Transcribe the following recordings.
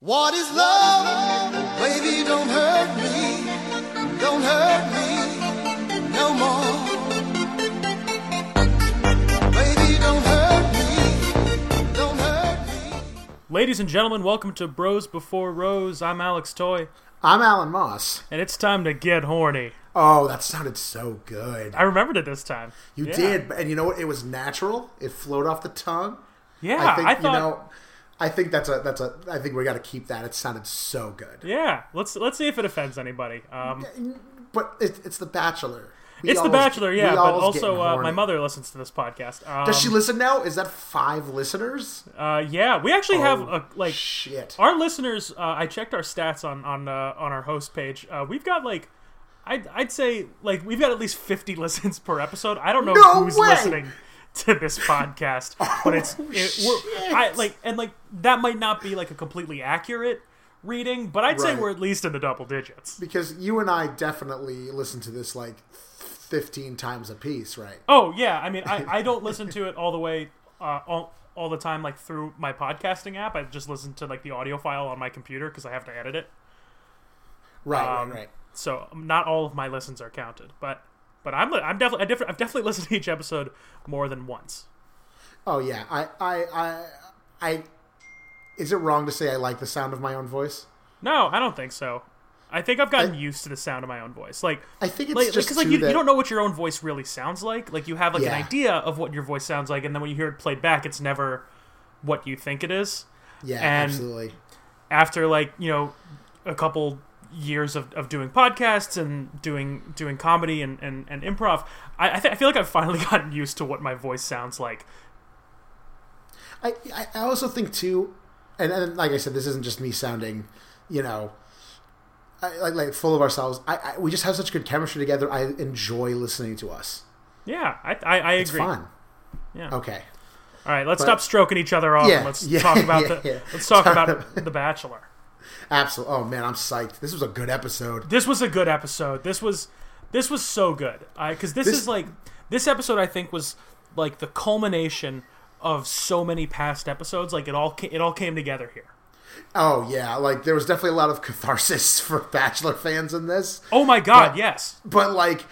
What is love? Baby, don't hurt me. Don't hurt me no more. Baby, don't hurt me. Don't hurt me. Ladies and gentlemen, welcome to Bros Before Rose. I'm Alex Toy, I'm Alan Moss. and it's time to get horny. Oh, that sounded so good. I remembered it this time. You Yeah. did, and you know what? It was natural. It flowed off the tongue. Yeah, I think I thought. you know. I think that's a that's a. I think we got to keep that. It sounded so good. yeah, let's let's see if it offends anybody. Um, But it, it's The Bachelor. We it's The Bachelor, yeah, but also uh, my mother listens to this podcast. Um, Does she listen now? Is that five listeners? Uh, yeah, we actually have Oh, a like Shit. our listeners. Uh, I checked our stats on on uh, on our host page. Uh, we've got like. I'd, I'd say like we've got at least 50 listens per episode. I don't know No who's way! listening to this podcast, but it's it, we're. I like and like that might not be like a completely accurate reading, but I'd say we're at least in the double digits. Because you and I definitely listen to this like fifteen times a piece, right? Oh yeah, I mean I, I don't listen to it all the way uh, all, all the time like through my podcasting app. I just listen to like the audio file on my computer because I have to edit it. Right, Um, right, right. So not all of my listens are counted, but but I'm I'm definitely I diff- I've definitely listened to each episode more than once. Oh yeah. I, I, I, I. Is it wrong to say I like the sound of my own voice? No, I don't think so. I think I've gotten used to the sound of my own voice. Like I think it's like, just because like you, that- you don't know what your own voice really sounds like. Like you have like Yeah. an idea of what your voice sounds like, and then when you hear it played back, it's never what you think it is. Yeah, and- absolutely. after like you know a couple years of, of doing podcasts and doing doing comedy and, and, and improv I, I, th- I feel like i've finally gotten used to what my voice sounds like I, I also think too, and, and like I said, this isn't just me sounding, you know, I, like like full of ourselves. I, I we just have such good chemistry together. I enjoy listening to us. yeah i, I, I It's agree fun. yeah Okay. all right let's But- stop stroking each other off Yeah, and let's yeah, talk about yeah, the let's talk about the bachelor Absolutely. Oh man, I'm psyched. This was a good episode. this was a good episode this was this was so good because this, This- is like this episode i think was like the culmination of so many past episodes like it all it all came together here Oh yeah, like there was definitely a lot of catharsis for Bachelor fans in this. oh my god But- yes but like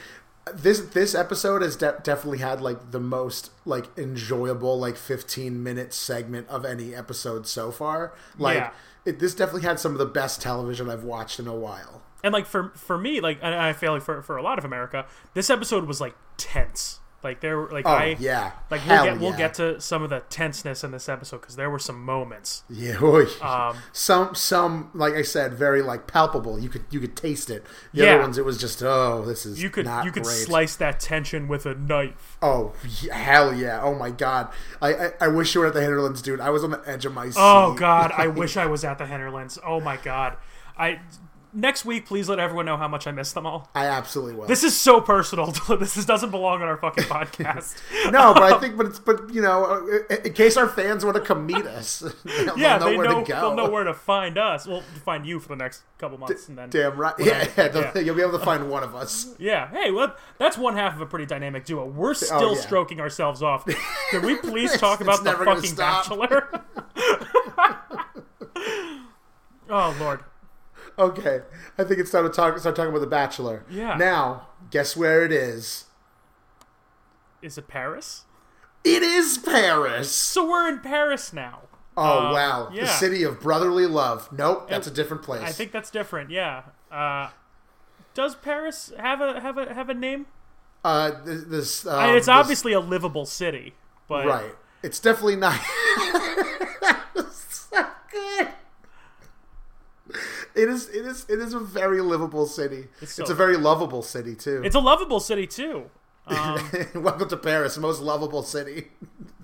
this this episode has de- definitely had like the most like enjoyable like 15 minute segment of any episode so far like Yeah. It, this definitely had some of the best television i've watched in a while. And like for for me like i feel like for, for a lot of america this episode was like tense like there were like oh i yeah. like we'll Hell get we'll get to some of the tenseness in this episode because there were some moments. Yeah um some some like i said very like palpable. You could you could taste it. The Yeah. other ones it was just oh this is you could you could great. slice that tension with a knife. Oh hell yeah. Oh my god. I, I i wish you were at the hinterlands dude. I was on the edge of my seat. Oh god. I wish i was at the henderlands oh my god. I next week please let everyone know how much i miss them all i absolutely will this is so personal this is, doesn't belong on our fucking podcast No, but I um, think, but it's, but you know, in, in case our fans want to come meet us, they'll yeah know they where know to go. they'll know where to find us well find you for the next couple months and then Damn right. Yeah, I- yeah, yeah. you'll be able to find one of us. Yeah. Hey, well, that's one half of a pretty dynamic duo. We're oh, still Oh, yeah. stroking ourselves off. Can we please talk about the fucking. Bachelor? oh Lord. Okay, I think it's time to talk. Start talking about the Bachelor. Yeah. Now, guess where it is? Is it Paris? It is Paris. So we're in Paris now. Oh Uh, wow, yeah. the city of brotherly love. Nope, that's a different place. I think that's different. Yeah. Uh, does Paris have a have a have a name? uh, this. this um, I mean, it's this- obviously a livable city, but right. It's definitely not. so good. It is. It is. It is a very livable city. It's, so- a very lovable city too. it's a lovable city too. Um, Welcome to Paris, most lovable city.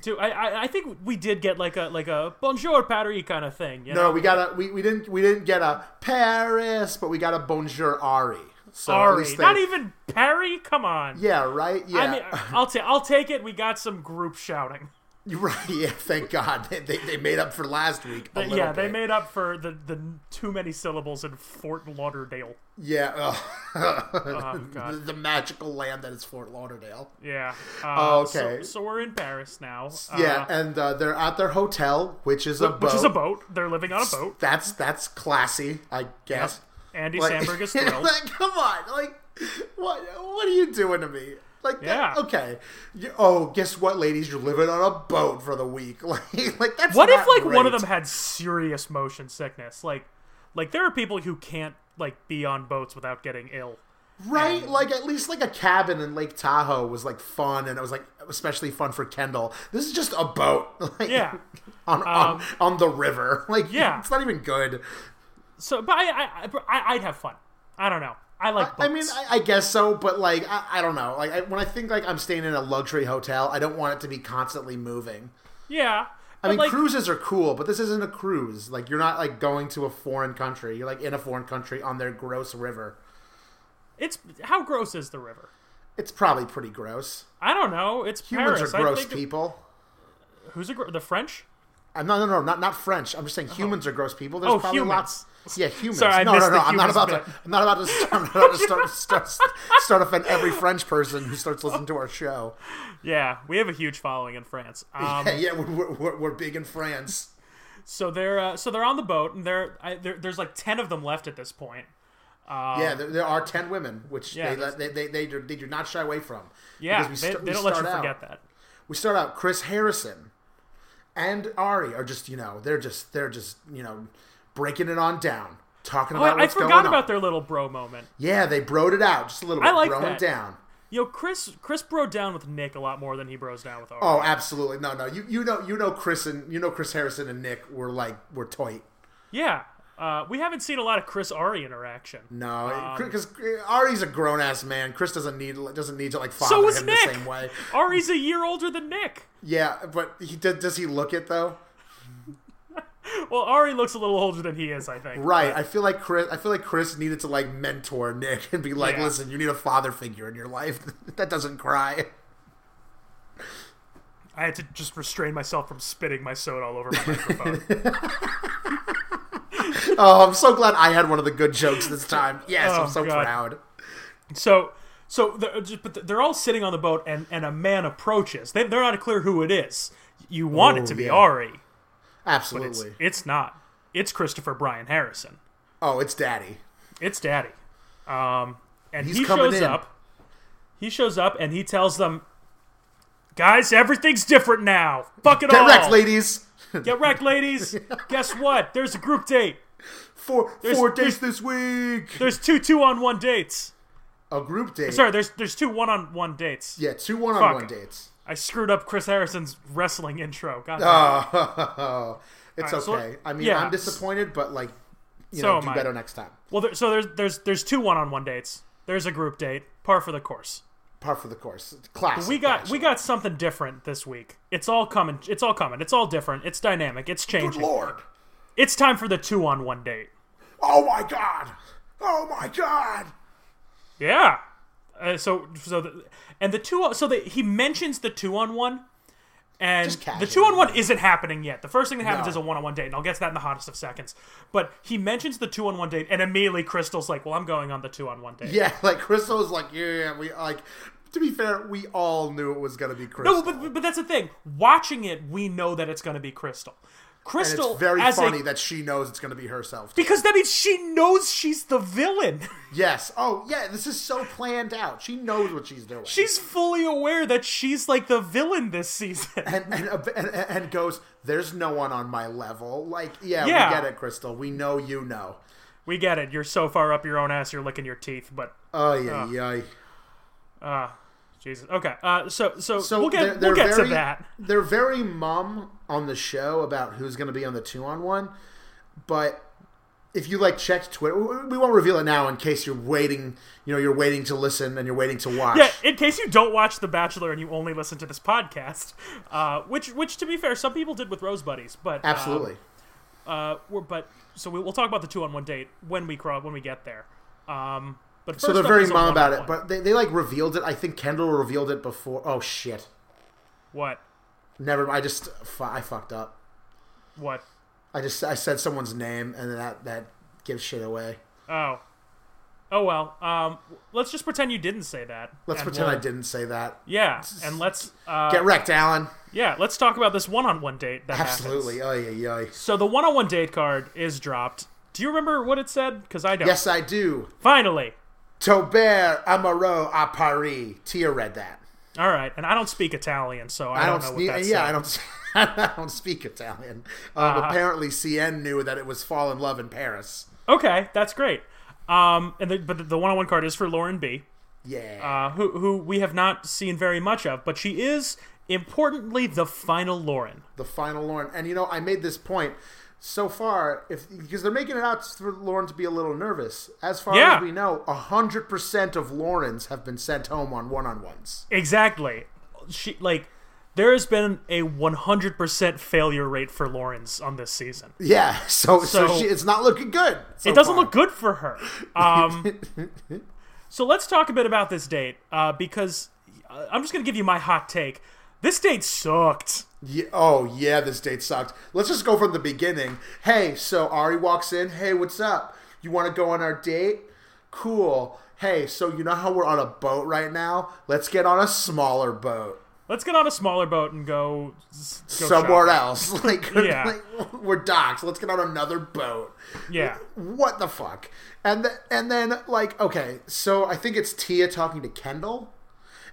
too. I, I I think we did get like a like a bonjour Paris kind of thing. You know? No, we got a. We, we didn't. We didn't get a Paris, but we got a Bonjour Ari. So Sorry, they- not even Perry. Come on. Yeah. Right. Yeah. I mean, I'll take I'll take it. We got some group shouting. Right. Yeah, thank God they, they, they made up for last week. But yeah, they made up for the, the too many syllables in Fort Lauderdale. Yeah, ugh. Oh, God. the, the magical land that is Fort Lauderdale. Yeah. Oh, Uh, so- okay. So, we're in Paris now. yeah, Uh, and uh, they're at their hotel, which is a boat. which is a boat. They're living on a boat. That's that's classy, I guess. Andy Like- Samberg is thrilled. like, come on, like, what what are you doing to me? Like, that- Yeah. okay. You- oh, guess what, ladies? You're living on a boat for the week. Like, like that's What if like one of them had serious motion sickness? Like, like there are people who can't like be on boats without getting ill. Right, like at least like a cabin in Lake Tahoe was like fun, and it was like especially fun for Kendall. This is just a boat, like, Yeah. on on, um, on the river. Like, yeah. it's not even good. So, but I, I, I I'd have fun. I don't know. I like. I mean, I, I guess so, but like, I, I don't know. Like, I, when I think like I'm staying in a luxury hotel, I don't want it to be constantly moving. yeah. I mean, like, cruises are cool, but this isn't a cruise. Like, you're not like going to a foreign country. You're like in a foreign country on their gross river. it's how gross is the river? It's probably pretty gross. I don't know. It's Humans Paris. are gross people. Who's a the French? I'm no, no, no, not not French. I'm just saying oh. humans are gross people. There's Oh, probably humans. lots. Yeah, humans. Sorry, I no, no, no. I'm not about bit. to. I'm not about to start, I'm not about to start, start, start offend every French person who starts listening to our show. Yeah, we have a huge following in France. Um, yeah, yeah, we're, we're, we're big in France. so they're uh, so they're on the boat, and they're, I, there there's like ten of them left at this point. yeah, there, there are ten women, which Um, yeah, they, they, they they do, they do not shy away from. Yeah, we they, st- they don't let you out- forget that. We start out. Chris Harrison and Ari are just you know they're just they're just you know breaking it on down, talking Oh, about I, I what's going forgot about their little bro moment. Yeah, they broed it out just a little bit. I like broing that. down. Yo, Chris Chris broed down with Nick a lot more than he bros down with Ari. Oh, absolutely. No, no. You you know you know Chris and you know Chris Harrison and Nick were like were tight. Yeah, uh, we haven't seen a lot of Chris Ari interaction. No, Um, because Ari's a grown ass man. Chris doesn't need doesn't need to like father So him Nick. the same way. Ari's a year older than Nick. Yeah, but he does. Does he look it though? Well, Ari looks a little older than he is, I think. Right. I feel like Chris. I feel like Chris needed to like mentor Nick and be like, Yeah. "Listen, you need a father figure in your life that doesn't cry." I had to just restrain myself from spitting my soda all over my microphone. Oh, I'm so glad I had one of the good jokes this time. Yes, Oh, I'm so God. proud. So, so they're, but they're all sitting on the boat, and, and a man approaches. They, they're not clear who it is. You want Oh, it to be oh, yeah. Ari, but it's, Absolutely. it's not. It's Christopher Brian Harrison. Oh, it's Daddy. It's Daddy. Um, and He's he coming shows in. up. He shows up and he tells them, "Guys, everything's different now. Fuck it Get all. wrecked, ladies. Get wrecked, ladies. Guess what? There's a group date. Four There's- four days this week. There's two two-on-one dates. A group date. Sorry, there's there's two one-on-one dates. Yeah, two one-on-one dates. I screwed up Chris Harrison's wrestling intro. God damn it. Oh, it's Alright, so- okay. I mean, yeah. I'm disappointed, but like, you So know, do I. better next time. Well, there, so there's there's there's two one-on-one dates. There's a group date. Par for the course. Par for the course. Classic. We got we got something different this week. It's all coming. It's all coming. It's all different. It's dynamic. It's Good changing. lord. It's time for the two-on-one date. Oh my god. Oh my god. Yeah. Uh, so so the, and the two so the, he mentions the two on one, and the two on one isn't happening yet. The first thing that happens No. is a one on one date, and I'll get to that in the hottest of seconds. But he mentions the two on one date, and immediately Krystal's like, "Well, I'm going on the two on one date." Yeah, like Krystal's like, yeah, yeah, we like. To be fair, we all knew it was gonna be Krystal. No, but, but but that's the thing. Watching it, we know that it's going to be Krystal. And Krystal, it's very as a- funny that she knows it's gonna be herself. because that means she knows she's the villain. yes. Oh yeah, this is so planned out. She knows what she's doing. she's fully aware that she's like the villain this season. and and, and and goes, "There's no one on my level." Like, yeah, Yeah. we get it, Krystal. We know you know. we get it. You're so far up your own ass, you're licking your teeth. But Oh yeah, yeah. uh Jesus. Okay. Uh so so, So we'll get they're, they're we'll get very, to that. They're very mum on the show about who's going to be on the two on one, but if you like checked Twitter, we won't reveal it now in case you're waiting. You know, you're waiting to listen and you're waiting to watch. Yeah, in case you don't watch The Bachelor and you only listen to this podcast, uh, which which to be fair, some people did with Rose Buddies, but um, Absolutely. uh, we're, but so we, we'll talk about the two on one date when we crawl when we get there. Um, but so they're very mum about it, but they, they like revealed it. I think Kendall revealed it before. Oh shit! what? Never. I just I fucked up. What? I just I said someone's name and that that gives shit away. Oh. Oh well. Um, let's just pretend you didn't say that. Let's pretend I we'll- didn't say that. Yeah, and let's uh, Get wrecked, Alan. yeah, let's talk about this one-on-one date that Absolutely. Oh yeah, yeah. So the one-on-one date card is dropped. Do you remember what it said? Because I don't. Yes, I do. Finally. Taubert Amaro à Paris. Tia read that. All right, and I don't speak Italian, so I, I don't, don't. know what yeah, that yeah, said. I don't. I don't speak Italian. Um, Uh-huh. apparently, Seinne knew that it was "Fall in Love in Paris." Okay, that's great. Um, and the, but the one-on-one card is for Lauren B, Yeah. uh, who who we have not seen very much of, but she is importantly the final Lauren. the final Lauren. And you know, I made this point so far, if because they're making it out for Lauren to be a little nervous. As far Yeah. as we know, hundred percent of Laurens have been sent home on one-on-ones. Exactly. She like there has been a 100% failure rate for Laurens on this season. Yeah, so so, So- she, it's not looking good. so it doesn't far. look good for her. Um, so let's talk a bit about this date uh, because uh, I'm just going to give you my hot take. This date sucked. Yeah, oh yeah, this date sucked. Let's just go from the beginning. Hey, so Ari walks in. Hey, what's up? You want to go on our date? Cool. Hey, so you know how we're on a boat right now? Let's get on a smaller boat Let's get on a smaller boat and go, go somewhere shopping. else. Like, Yeah. like, we're docked. Let's get on another boat. Yeah. What the fuck? And th- and then like okay, so I think it's Tia talking to Kendall,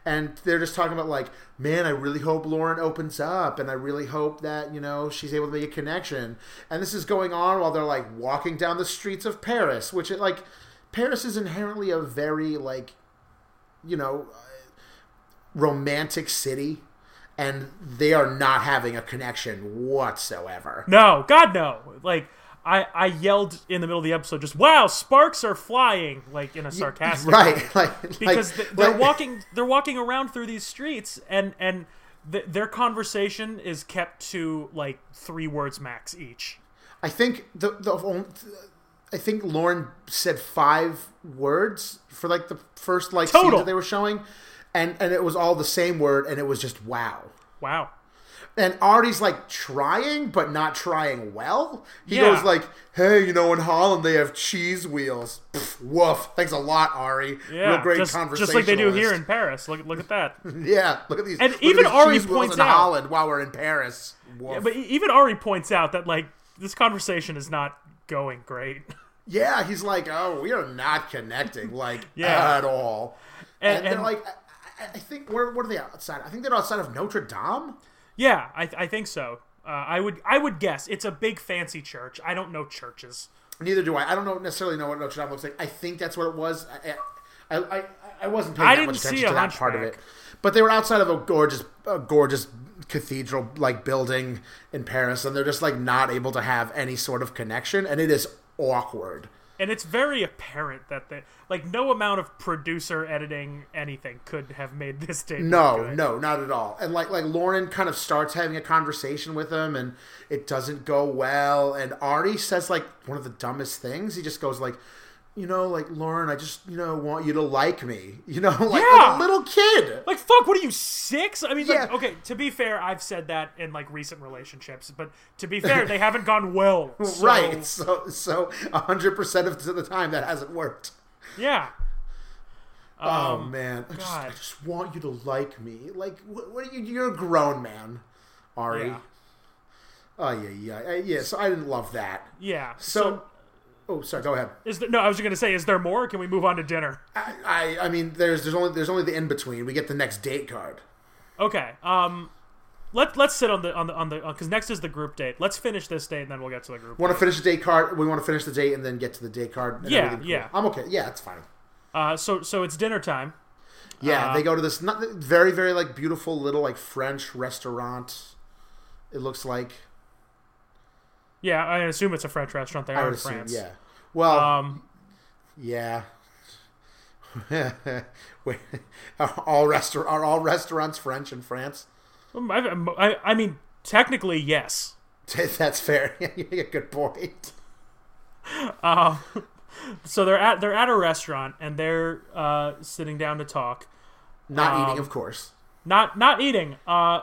and they're just talking about like, man, I really hope Lauren opens up, and I really hope that you know she's able to make a connection. And this is going on while they're like walking down the streets of Paris, which it like Paris is inherently a very like, you know, uh, romantic city. And they are not having a connection whatsoever. No, God no. Like I, I yelled in the middle of the episode, just wow, sparks are flying, like in a sarcastic way. right? Like because like, they're like- walking they're walking around through these streets and and th- their conversation is kept to like three words max each I think the the I think Lauren said five words for like the first like scene that they were showing, and and it was all the same word, and it was just wow. wow And Ari's like trying, but not trying well. He Yeah. goes like, "Hey, you know, in Holland they have cheese wheels." Pff, woof. Thanks a lot, Ari. yeah Real great just, conversation. just like they do here in paris look, look at that Yeah, look at these. And even these Ari points in out- Holland while we're in Paris. Woof. but e- even ari points out that like this conversation is not going great Yeah, he's like, oh, we are not connecting, like Yeah. at all. And- And, they're like, I, I- think where what are they outside? I think they're outside of Notre Dame. Yeah i, I think so uh, i would i would guess it's a big fancy church i don't know churches Neither do I. I don't know necessarily know what Notre Dame looks like. I think that's what it was. I I, I, I wasn't paying I that much attention to that part of it. But they were outside of a gorgeous, a gorgeous cathedral like building in Paris, and they're just like not able to have any sort of connection, and it is awkward. And it's very apparent that the like no amount of producer editing anything could have made this date No, no, not at all. And like like Lauren kind of starts having a conversation with him and it doesn't go well and Ari says like one of the dumbest things. He just goes like you know, like Lauren, I just you know want you to like me. You know, like, Yeah. like a little kid. Like fuck, what are you six? I mean, like, Yeah. okay. To be fair, I've said that in like recent relationships, but to be fair, they haven't gone well. so- Right. So so hundred percent of the time that hasn't worked. Yeah. oh man, I just, I Um, just want you to like me. Like, what, what are you? You're a grown man, Ari. Yeah. Oh yeah, yeah, yeah. So I didn't love that. Yeah. So, So, oh, sorry. Go ahead. is there? No, I was going to say, is there more? Can we move on to dinner? I, I, I mean, there's there's only there's only the in between. We get the next date card. Okay. Um, let let's sit on the on the on the because next is the group date. Let's finish this date and then we'll get to the group. Want to finish the date card? We want to finish the date and then get to the date card. Yeah, cool. yeah. I'm okay. Yeah, that's fine. Uh, so so it's dinner time. Yeah, Uh, they go to this not very very like beautiful little like French restaurant. It looks like Yeah, I assume it's a French restaurant. They I are in assume. France. Yeah. Well, Um, yeah. Wait, are all restaurant are all restaurants French in France? I, I, I mean, technically, yes. That's fair. you make a good point. Um, so they're at they're at a restaurant and they're uh, sitting down to talk. Not Um, eating, of course. Not not eating. Uh,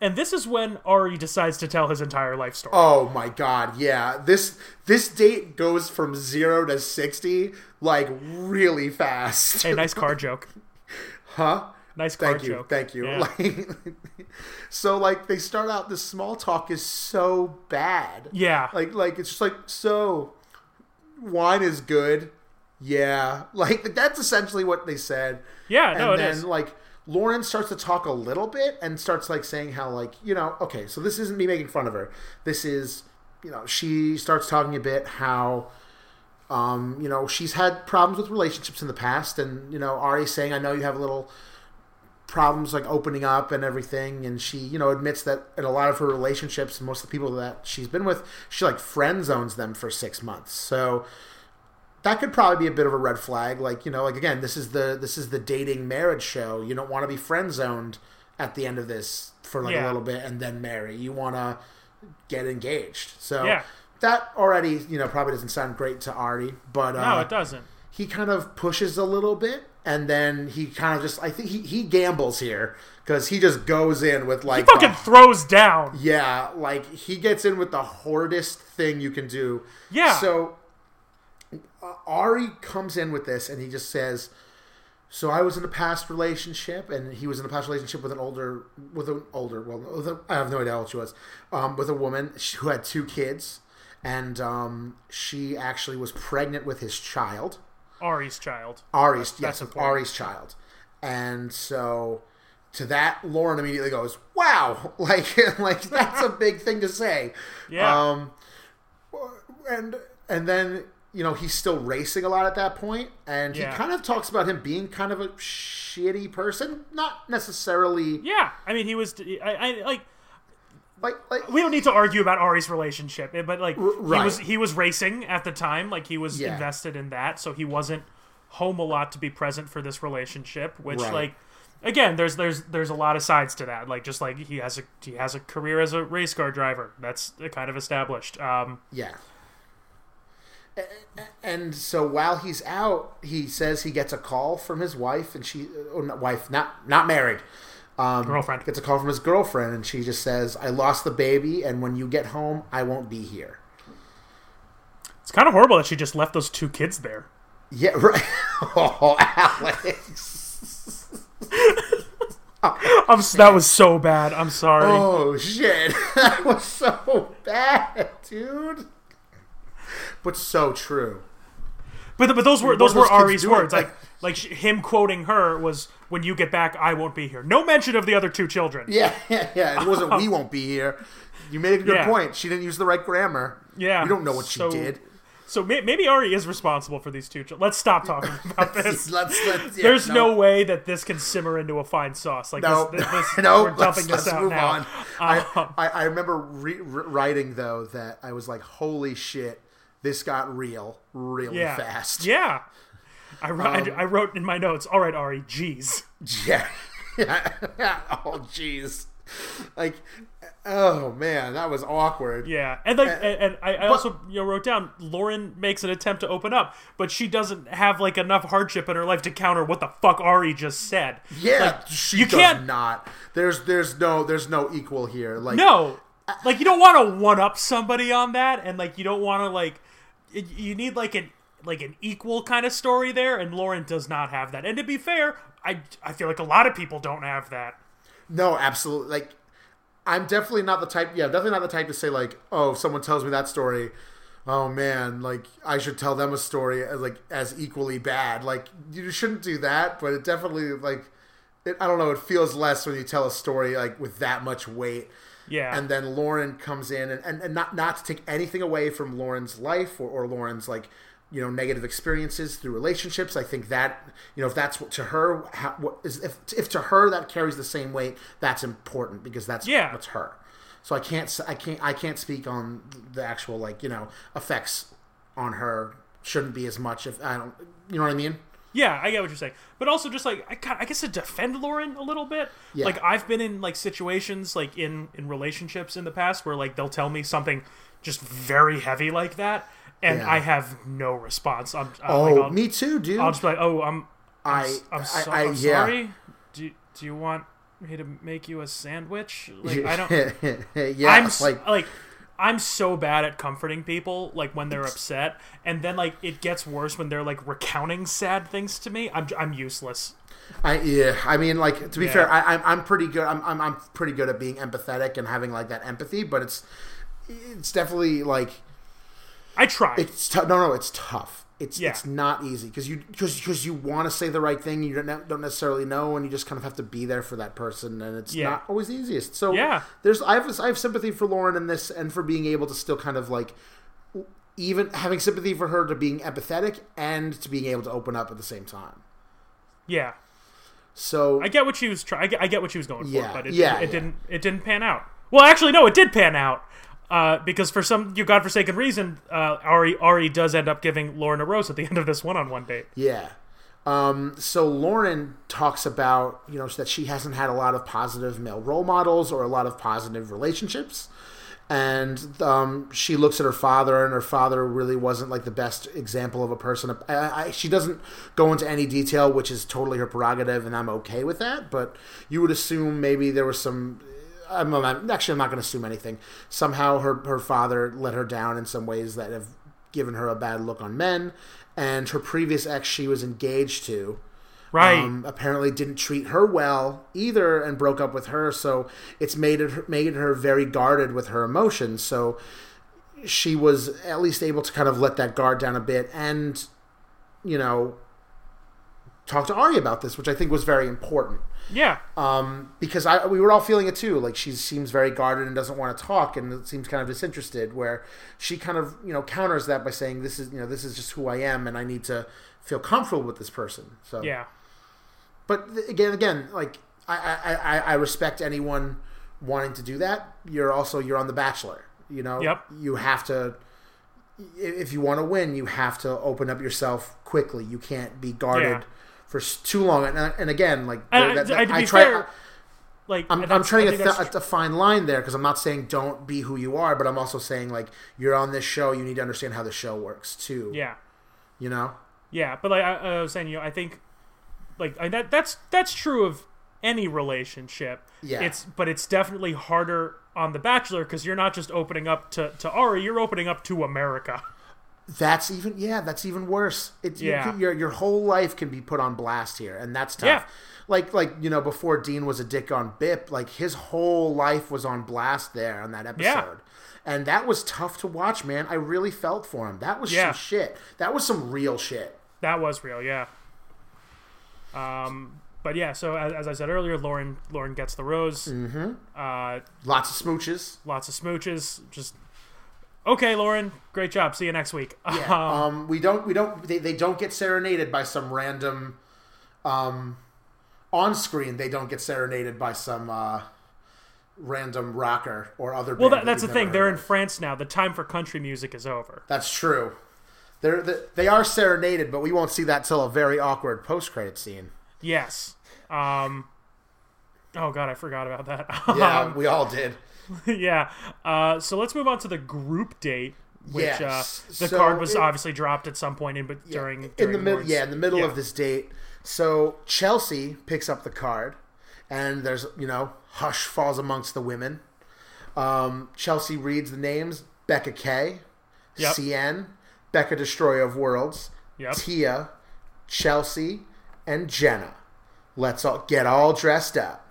and this is when Ari decides to tell his entire life story. Oh my god, yeah. This this date goes from zero to sixty like really fast. Hey, nice car joke. huh? Nice car Thank you, joke. thank you. Yeah. Like, so like they start out. The small talk is so bad. yeah. Like like it's just like so. Wine is good. Yeah, like that's essentially what they said. yeah, and no, it then is. like Lauren starts to talk a little bit and starts like saying how like you know okay so this isn't me making fun of her. This is you know she starts talking a bit how um you know she's had problems with relationships in the past and you know Ari's saying I know you have a little problems like opening up and everything and she you know admits that in a lot of her relationships most of the people that she's been with she like friend zones them for six months. So that could probably be a bit of a red flag like you know like again this is the this is the dating marriage show you don't want to be friend zoned at the end of this for like a little bit and then marry you want to get engaged so Yeah. that already you know probably doesn't sound great to Ari but uh, no, it doesn't. he kind of pushes a little bit and then he kind of just I think he, he gambles here because he just goes in with like He fucking the- throws down. yeah like he gets in with the hardest thing you can do Yeah. so uh, Ari comes in with this and he just says so I was in a past relationship and he was in a past relationship with an older with an older well a, I have no idea how old she was um, with a woman who had two kids and um, she actually was pregnant with his child Ari's child. Ari's That's yes, important. Ari's child, and so to that, Lauren immediately goes, "Wow, like like that's a big thing to say." Yeah. Um, and and then you know he's still racing a lot at that point, and he kind of talks about him being kind of a shitty person, not necessarily Yeah, I mean, he was. I, I like. like like We don't need to argue about Ari's relationship, but like right. he was he was racing at the time, like he was Yeah. invested in that, so he wasn't home a lot to be present for this relationship. Which Right. like again, there's there's there's a lot of sides to that. Like just like he has a he has a career as a race car driver. That's kind of established. Um, Yeah. And so while he's out, he says he gets a call from his wife, and she, oh, not wife, not not married, um, Girlfriend. gets a call from his girlfriend, and she just says, "I lost the baby, and when you get home, I won't be here." it's kind of horrible that she just left those two kids there. Yeah, right. Oh, Alex. I'm, that was so bad. I'm sorry. Oh shit, that was so bad, dude. But so true. But but those were those were Ari's words. Like like him quoting her was, "When you get back, I won't be here." No mention of the other two children. Yeah, yeah, yeah. It wasn't. we won't be here. You made a good Yeah. point. She didn't use the right grammar. Yeah, We don't know what so- she did. So may- maybe Ari is responsible for these two children. Let's stop talking about this. Let's, let's, yeah, There's no. way that this can simmer into a fine sauce. Like No, this, this, no, we're dumping let's, this let's out move now. on. Um, I, I, remember re- re- writing though that I was like, "Holy shit, this got real, really yeah, fast." yeah. I, wrote, Um, I, I wrote in my notes. All right, Ari, jeez. yeah. oh, jeez. Like, oh man, that was awkward. Yeah, and like, and, and I, I but- also you know wrote down Lauren makes an attempt to open up, but she doesn't have like enough hardship in her life to counter what the fuck Ari just said. Yeah, Like, she you does can't- not. There's, there's no, there's no equal here. Like, No, like you don't want to one up somebody on that, and like you don't want to like you need like an like an equal kind of story there, and Lauren does not have that. And to be fair, I I feel like a lot of people don't have that. No, absolutely. Like, I'm definitely not the type. Yeah, definitely not the type to say like, oh, if someone tells me that story, oh man, like I should tell them a story as like as equally bad. Like you shouldn't do that, but it definitely like, it, I don't know. It feels less when you tell a story like with that much weight. Yeah, And then Lauren comes in, and, and, and not not to take anything away from Lauren's life or, or Lauren's like you know negative experiences through relationships. I think that you know if that's what to her how, what is if if to her that carries the same weight, that's important because that's Yeah. that's her. So I can't i can't I can't speak on the actual like you know effects on her shouldn't be as much if I don't you know what I mean. Yeah, I get what you're saying, but also just like I, I guess to defend Lauren a little bit. Yeah. Like I've been in like situations like in in relationships in the past where like they'll tell me something just very heavy like that, and Yeah. I have no response. I'm, I'm Oh, like, I'll, me too, dude. I'll just be like, oh, I'm I'm, I- I'm, I- so, I- I'm yeah. sorry. Do do you want me to make you a sandwich? Like I don't. yeah, I'm like like I'm so bad at comforting people like when they're upset, and then like it gets worse when they're like recounting sad things to me. I'm I'm useless. I yeah, I mean, like to be Yeah. fair, I, I'm I'm pretty good. I'm, I'm I'm pretty good at being empathetic and having like that empathy, but it's it's definitely like I try. it's tough. No, no, it's tough. It's Yeah. it's not easy because you because because you want to say the right thing, you don't don't necessarily know, and you just kind of have to be there for that person, and it's Yeah. not always the easiest. So Yeah. there's I have I have sympathy for Lauren in this, and for being able to still kind of like even having sympathy for her to being empathetic and to being able to open up at the same time. yeah, So I get what she was trying. I get, what she was going Yeah, for, but it, yeah, it, yeah. didn't. It didn't pan out. Well, actually, no, it did pan out. Uh, because for some you godforsaken reason, uh, Ari Ari does end up giving Lauren a rose at the end of this one-on-one date. Yeah. Um, so Lauren talks about you know that she hasn't had a lot of positive male role models or a lot of positive relationships, and um, she looks at her father, and her father really wasn't like the best example of a person. I, I, she doesn't go into any detail, which is totally her prerogative, and I'm okay with that. But you would assume maybe there was some. I'm, I'm actually I'm not going to assume anything. Somehow her her father let her down in some ways that have given her a bad look on men, and her previous ex she was engaged to Right. um, apparently didn't treat her well either and broke up with her so it's made it made her very guarded with her emotions so she was at least able to kind of let that guard down a bit and you know talk to Ari about this which I think was very important yeah. um, because I we were all feeling it too. Like she seems very guarded and doesn't want to talk, and it seems kind of disinterested. Where she kind of you know counters that by saying, "This is you know this is just who I am, and I need to feel comfortable with this person." So yeah. but again, again, like I, I, I, I respect anyone wanting to do that. You're also you're on The Bachelor. You know, Yep. you have to. If you want to win, you have to open up yourself quickly. You can't be guarded Yeah. For too long. And, and again, like And, that- that- I try. Fair, like I'm, I'm trying to th- a, line there because I'm not saying don't be who you are, but I'm also saying like you're on this show, you need to understand how the show works too. yeah. You know. Yeah, but like I, I was saying, you know, I think like I, that that's that's true of any relationship. Yeah. It's but it's definitely harder on The Bachelor because you're not just opening up to to Ari, you're opening up to America. That's even yeah, that's even worse. It's you Yeah. can- your your whole life can be put on blast here, and that's tough. Yeah. Like like you know before Dean was a dick on Bip, like his whole life was on blast there on that episode. Yeah. And that was tough to watch, man. I really felt for him. That was Yeah. some shit. That was some real shit. That was real, yeah. Um, but yeah, so as, as I said earlier, Lauren Lauren gets the rose. Mm-hmm. Uh, Lots of smooches. lots of smooches. Just okay, Lauren. Great job. See you next week. Yeah. um, we don't. We don't. They, they don't get serenaded by some random. Um, on screen, they don't get serenaded by some uh, random rocker or other. well, that, that's the thing. They're heard in. France now. The time for country music is over. That's true. They're the, they are serenaded, but we won't see that till a very awkward post credit scene. Yes. Um. Oh God, I forgot about that. Yeah, Um, we all did. yeah. Uh, so let's move on to the group date, which Yes. uh, the So card was it- obviously dropped at some point in but during, in during the middle. Yeah, in the middle Yeah. of this date. So Chelsea picks up the card, and there's you know hush falls amongst the women. Um, Chelsea reads the names: Becca K, Yep. Seinne, Becca Destroyer of Worlds, Yep. Tia, Chelsea, and Jenna. Let's all get all dressed up.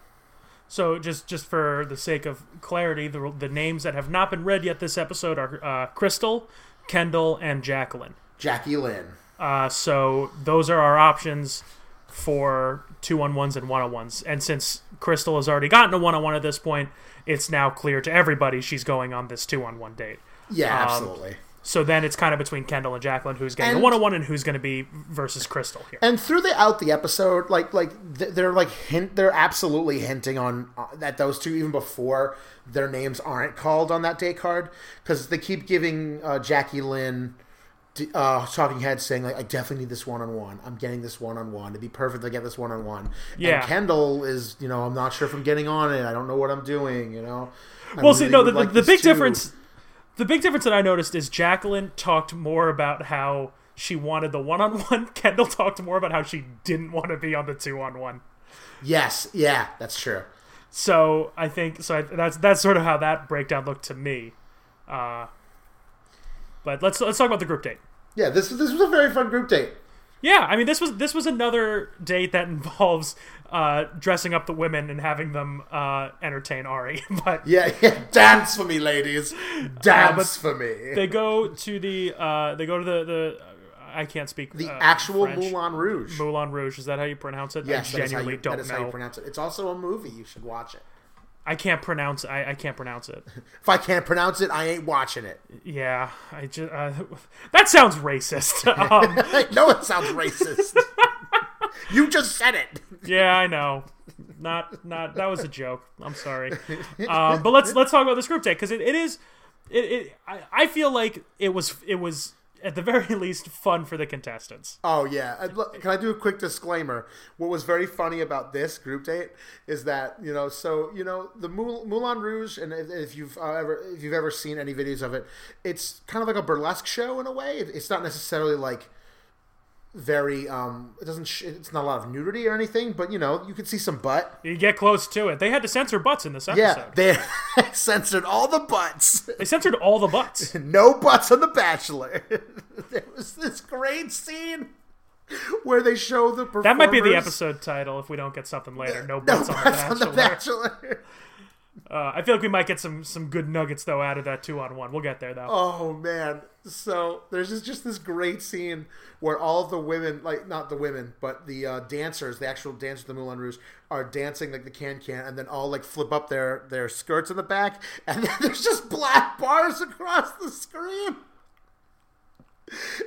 So just just for the sake of clarity, the the names that have not been read yet this episode are uh, Krystal, Kendall, and Jacqueline. Jackie Lynn. Uh, so those are our options for two on ones and one on ones. And since Krystal has already gotten a one on one at this point, it's now clear to everybody she's going on this two on one date. Yeah, Um, absolutely. So then it's kind of between Kendall and Jacqueline who's getting And- a one on one and who's going to be versus Krystal here. And through the out the episode, like like they're like hint, they're absolutely hinting on uh, that those two even before their names aren't called on that day card because they keep giving uh, Jackie Lynn. Uh, talking heads saying like I definitely need this one on one. I'm getting this one on one. It'd be perfect to get this one on one. Yeah. And Kendall is you know I'm not sure if I'm getting on it. I don't know what I'm doing. You know. I well, see, no, the, the, like the big too. difference, the big difference that I noticed is Jacqueline talked more about how she wanted the one on one. Kendall talked more about how she didn't want to be on the two on one. Yes, yeah, that's true. So I think so. I, that's that's sort of how that breakdown looked to me. Uh, but let's let's talk about the group date. Yeah, this this was a very fun group date. Yeah, I mean this was this was another date that involves uh, dressing up the women and having them uh, entertain Ari. but Yeah, yeah, dance for me, ladies, dance for me. they go to the uh, they go to the the I can't speak the uh, actual French. Moulin Rouge. Moulin Rouge. Is that how you pronounce it? yes, I that is, how genuinely you, don't that is how you know. pronounce it. It's also a movie. You should watch it. I can't pronounce. I, I can't pronounce it. If I can't pronounce it, I ain't watching it. Yeah, I just uh, that sounds racist. um, I know it sounds racist. You just said it. yeah, I know. Not not that was a joke. I'm sorry. Um, but let's let's talk about this group date because it, it is it, it I, I feel like it was it was at the very least fun for the contestants. Oh yeah. Can I do a quick disclaimer? What was very funny about this group date is that you know, so you know, the Moulin Rouge, and if, if you've uh, ever if you've ever seen any videos of it, it's kind of like a burlesque show in a way. It's not necessarily like very um it doesn't sh- it's not a lot of nudity or anything but you know you can see some butt You get close to it. They had to censor butts in this episode. yeah they censored all the butts They censored all the butts. no butts on the bachelor there was this great scene where they show the That might be the episode title if we don't get something later. No no butts, butts on, on the the Bachelor. Uh, I feel like we might get some some good nuggets though out of that two on one. We'll get there though. Oh man! So there's just, just this great scene where all the women, like not the women, but the uh, dancers, the actual dancers, of the Moulin Rouge, are dancing like the can can, and then all like flip up their their skirts in the back, and then there's just black bars across the screen.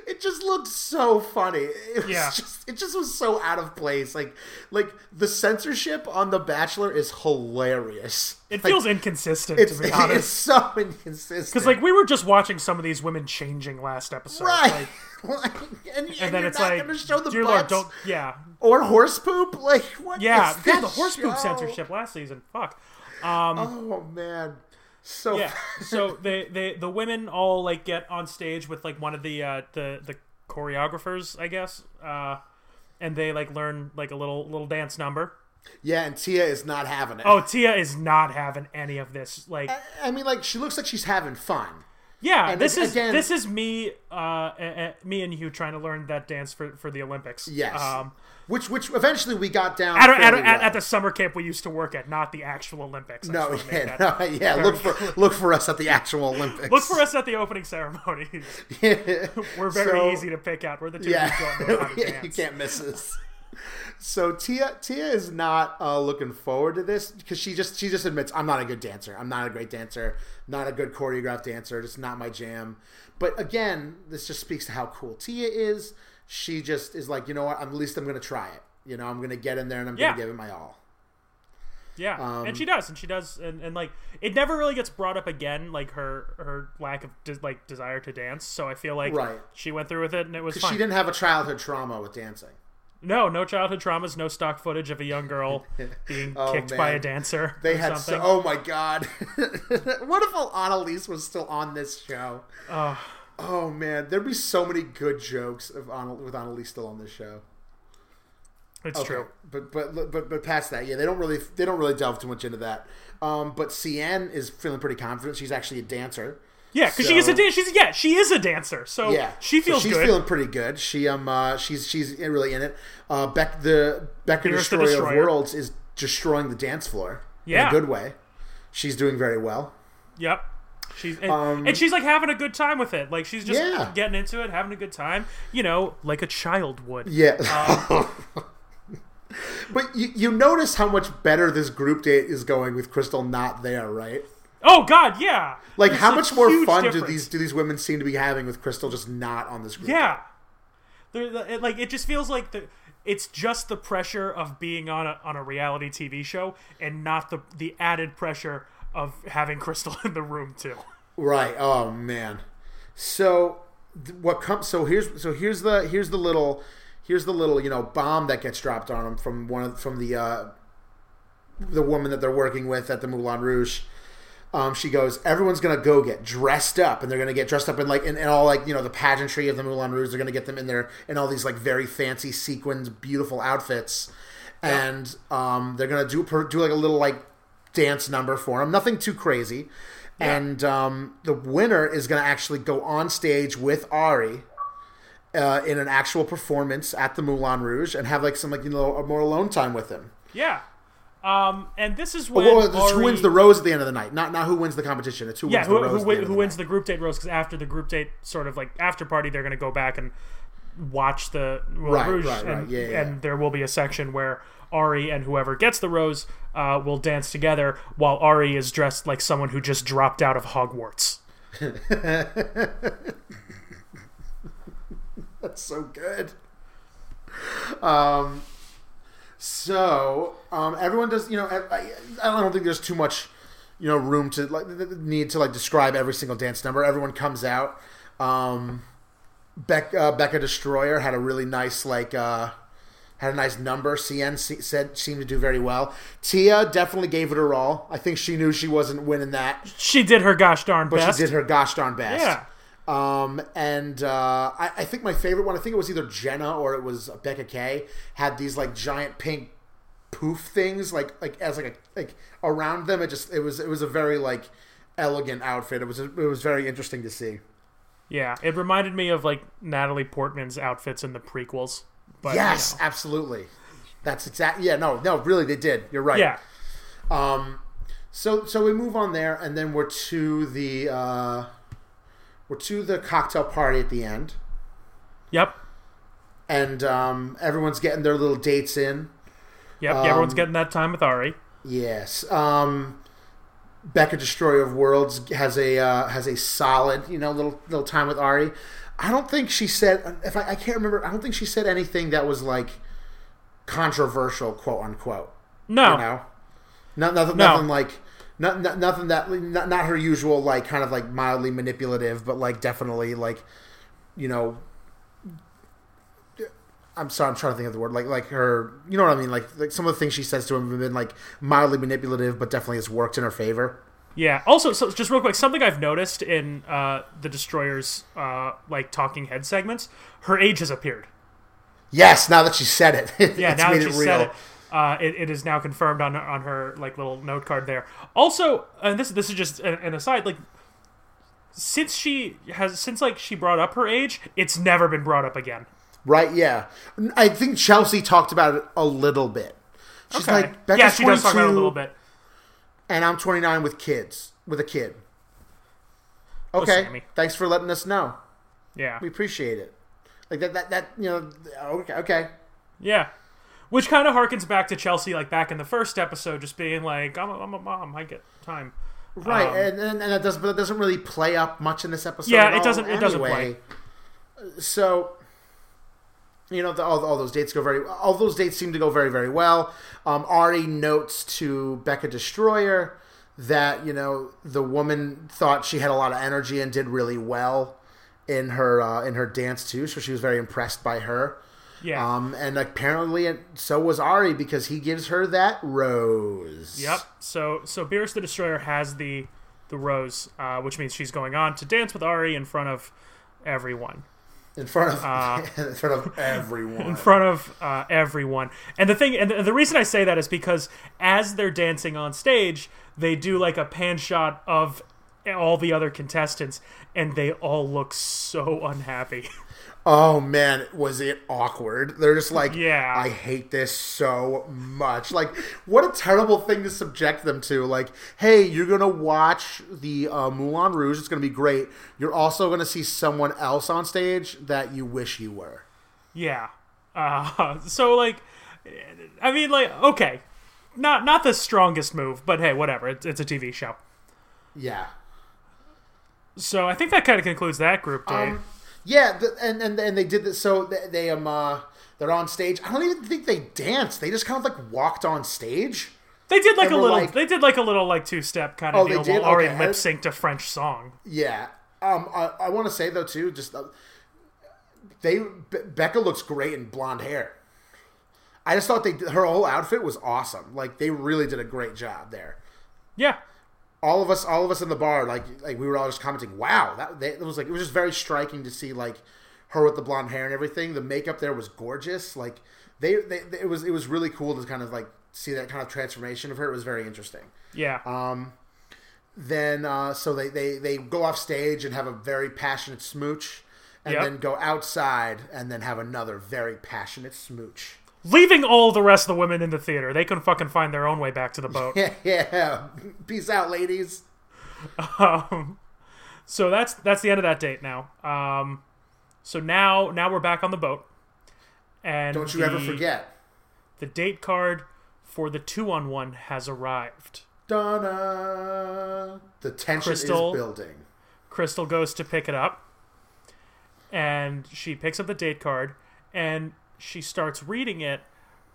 It just looked so funny. It was Yeah. just it just was so out of place. Like like the censorship on The Bachelor is hilarious. it Like, feels inconsistent it's, to be it's honest. so inconsistent. Because like we were just watching some of these women changing last episode. Right. Like, and, and, and then it's like, show the dear Lord, don't. Yeah, or horse poop. Like what? yeah. is Yeah, that the horse poop censorship last season. Fuck. Um, oh man, so Yeah. So they, they the women all like get on stage with like one of the uh, the the choreographers, I guess, uh, and they like learn like a little little dance number. yeah, and Tia is not having it. Oh, Tia is not having any of this. Like, I mean, like she looks like she's having fun. yeah, and this is again- this is me, uh, uh, uh, me and you trying to learn that dance for for the Olympics. Yes, Um, which which eventually we got down at, at, well. at the summer camp we used to work at, not the actual Olympics. I no, just wanna make yeah, no, yeah. Look for look for us at the actual Olympics. Look for us at the opening ceremonies. We're very So- easy to pick out. We're the two Yeah, who don't know how to you can't miss us. So Tia Tia is not uh, looking forward to this because she just she just admits I'm not a good dancer. I'm not a great dancer. Not a good choreographed dancer. It's not my jam. But again, this just speaks to how cool Tia is. She just is like, you know what? At least I'm going to try it. You know, I'm going to get in there and I'm Yeah. going to give it my all. Yeah, Um, and she does, and she does, and, and like it never really gets brought up again, like her her lack of de- like desire to dance. So I feel like Right. she went through with it, and it was She didn't have a childhood trauma with dancing. No, no childhood traumas, no stock footage of a young girl being Oh, kicked by a dancer. They or had something. so. Oh my god! what if Annaliese was still on this show? Oh. Oh man, there'd be so many good jokes of Anna, with Annaliese still on this show. it's Okay, true. but but but but past that, yeah, they don't really they don't really delve too much into that. Um, but Seinne is feeling pretty confident. She's actually a dancer. Yeah, because she is a So- she's yeah she is a dancer, so Yeah, she So feels she's good. feeling pretty good. She um uh, she's she's really in it. Uh, Beck the Becca Here's the Destroyer, of Worlds is destroying the dance floor. in Yeah. a good way. She's doing very well. Yep. She's and, Um, and she's like having a good time with it. Like she's just Yeah. getting into it, having a good time. You know, like a child would. Yeah. Um, but you, you notice how much better this group date is going with Krystal not there, right? Oh God, yeah. Like There's how much more fun do these do these women seem to be having with Krystal just not on this group? Yeah. They're, like it just feels like the it's just the pressure of being on a on a reality TV show and not the the added pressure of having Krystal in the room too. Right. Oh man. So what comes? So here's so here's the here's the little here's the little you know bomb that gets dropped on them from one of from the uh, the woman that they're working with at the Moulin Rouge. Um, she goes, everyone's gonna go get dressed up, and they're gonna get dressed up in like in, in all like you know the pageantry of the Moulin Rouge. They're gonna get them in there in all these like very fancy sequins, beautiful outfits, and um, they're gonna do do like a little like dance number for them. Nothing too crazy. And um, the winner is going to actually go on stage with Ari uh, in an actual performance at the Moulin Rouge and have like some like you know more alone time with him. Yeah. Um, and this is when Well, it's who wins the rose at the end of the night? Not not who wins the competition. It's who yeah wins who, the rose. who, at the win, end of who the wins night. the group date rose because after the group date sort of like after party they're going to go back and watch the Moulin Right, Rouge right, right. and, Yeah, yeah. and there will be a section where Ari and whoever gets the rose uh, will dance together while Ari is dressed like someone who just dropped out of Hogwarts. That's so good. Um, so um, everyone does. You know, I, I don't think there's too much, you know, room to like need to like describe every single dance number. Everyone comes out. Um, Beck, uh, Becca Destroyer had a really nice like. Uh, had a nice number. Seinne said seemed to do very well. Tia definitely gave it her all. I think she knew she wasn't winning that, She did her gosh darn but best. she did her gosh darn best. Yeah. Um, and uh, I, I think my favorite one, I think it was either Jenna or it was Becca K, had these like giant pink poof things, like like as like a like around them. It just it was it was a very like elegant outfit. It was it was very interesting to see. Yeah, it reminded me of like Natalie Portman's outfits in the prequels. But, yes, you know. absolutely. That's exactly yeah. No, no, really, they did. You're right. Yeah. Um, so so we move on there, and then we're to the uh, we're to the cocktail party at the end, Yep. and um, everyone's getting their little dates in. Yep. everyone's Um, getting that time with Ari. Yes. Um, Becca Destroyer of Worlds has a uh, has a solid you know little little time with Ari. I don't think she said if I, I can't remember. I don't think she said anything that was like controversial, quote unquote. No. You know, not nothing, No. nothing like. Not, not, nothing that not, not her usual like kind of like mildly manipulative but like definitely like you know I'm sorry I'm trying to think of the word like like her you know what I mean like like some of the things she says to him have been like mildly manipulative but definitely has worked in her favor Yeah. Also, so just real quick, something I've noticed in uh, the Destroyer's uh, like talking head segments, her age has appeared. yes now that she said it Yeah, now that she said it, uh, it, it is now confirmed on on her like little note card there. Also, and this this is just an, an aside, like since she has since like she brought up her age, it's never been brought up again. right yeah I think Chelsea talked about it a little bit she's Okay. like Becca's yeah, she does talk about it a little bit. And I'm 29 with kids with a kid okay Sammy. thanks for letting us know Yeah, we appreciate it like that that, that you know okay okay yeah. Which kind of harkens back to Chelsea, like back in the first episode, just being like, "I'm a, I'm a mom, I get time." Right, Um, and, and and it does, but it doesn't really play up much in this episode. Yeah, it doesn't- it doesn't anyway. So, you know, the, all, all those dates go very. All those dates seem to go very very well. Um, Ari notes to Becca Destroyer that you know the woman thought she had a lot of energy and did really well in her uh, in her dance too, so she was very impressed by her. Yeah. Um, and apparently, it, so was Ari because he gives her that rose. Yep. So so Beerus the Destroyer has the the rose, uh, which means she's going on to dance with Ari in front of everyone, in front of in front of everyone. in front of uh, everyone. And the thing, and the, the reason I say that is because as they're dancing on stage, they do like a pan shot of all the other contestants, and they all look so unhappy. Oh man, was it awkward? They're just like, Yeah. I hate this so much. Like, what a terrible thing to subject them to. Like, hey, you're gonna watch the uh, Moulin Rouge. It's gonna be great. You're also gonna see someone else on stage that you wish you were. Yeah. Uh, so like, I mean, like, okay, not not the strongest move, but hey, whatever. It's, it's a TV show. Yeah. So I think that kind of concludes that group date. Um, yeah, and, and and they did this. So they, they um uh, they're on stage. I don't even think they danced. They just kind of like walked on stage. they did like and a little. like- they did like a little like two step kind of Oh, they deal did? while Okay. lip synced a French song. Yeah. Um, I, I want to say though too, just uh, they Be- Becca looks great in blonde hair. I just thought they her whole outfit was awesome. Like they really did a great job there. Yeah, All of us, all of us in the bar, like like we were all just commenting, "Wow, that they, it was like it was just very striking to see like her with the blonde hair and everything. The makeup there was gorgeous. Like they, they, it was it was really cool to kind of like see that kind of transformation of her. It was very interesting. Yeah. Um, then uh, so they, they they go off stage and have a very passionate smooch, and Yep. then go outside and then have another very passionate smooch. Leaving all the rest of the women in the theater. They can fucking find their own way back to the boat. Yeah, yeah. Peace out, ladies. um, so that's that's the end of that date now. Um, so now now we're back on the boat. And Don't you the, ever forget. the date card for the two on one has arrived. Donna. The tension Krystal. is building. Krystal goes to pick it up, and she picks up the date card, and she starts reading it,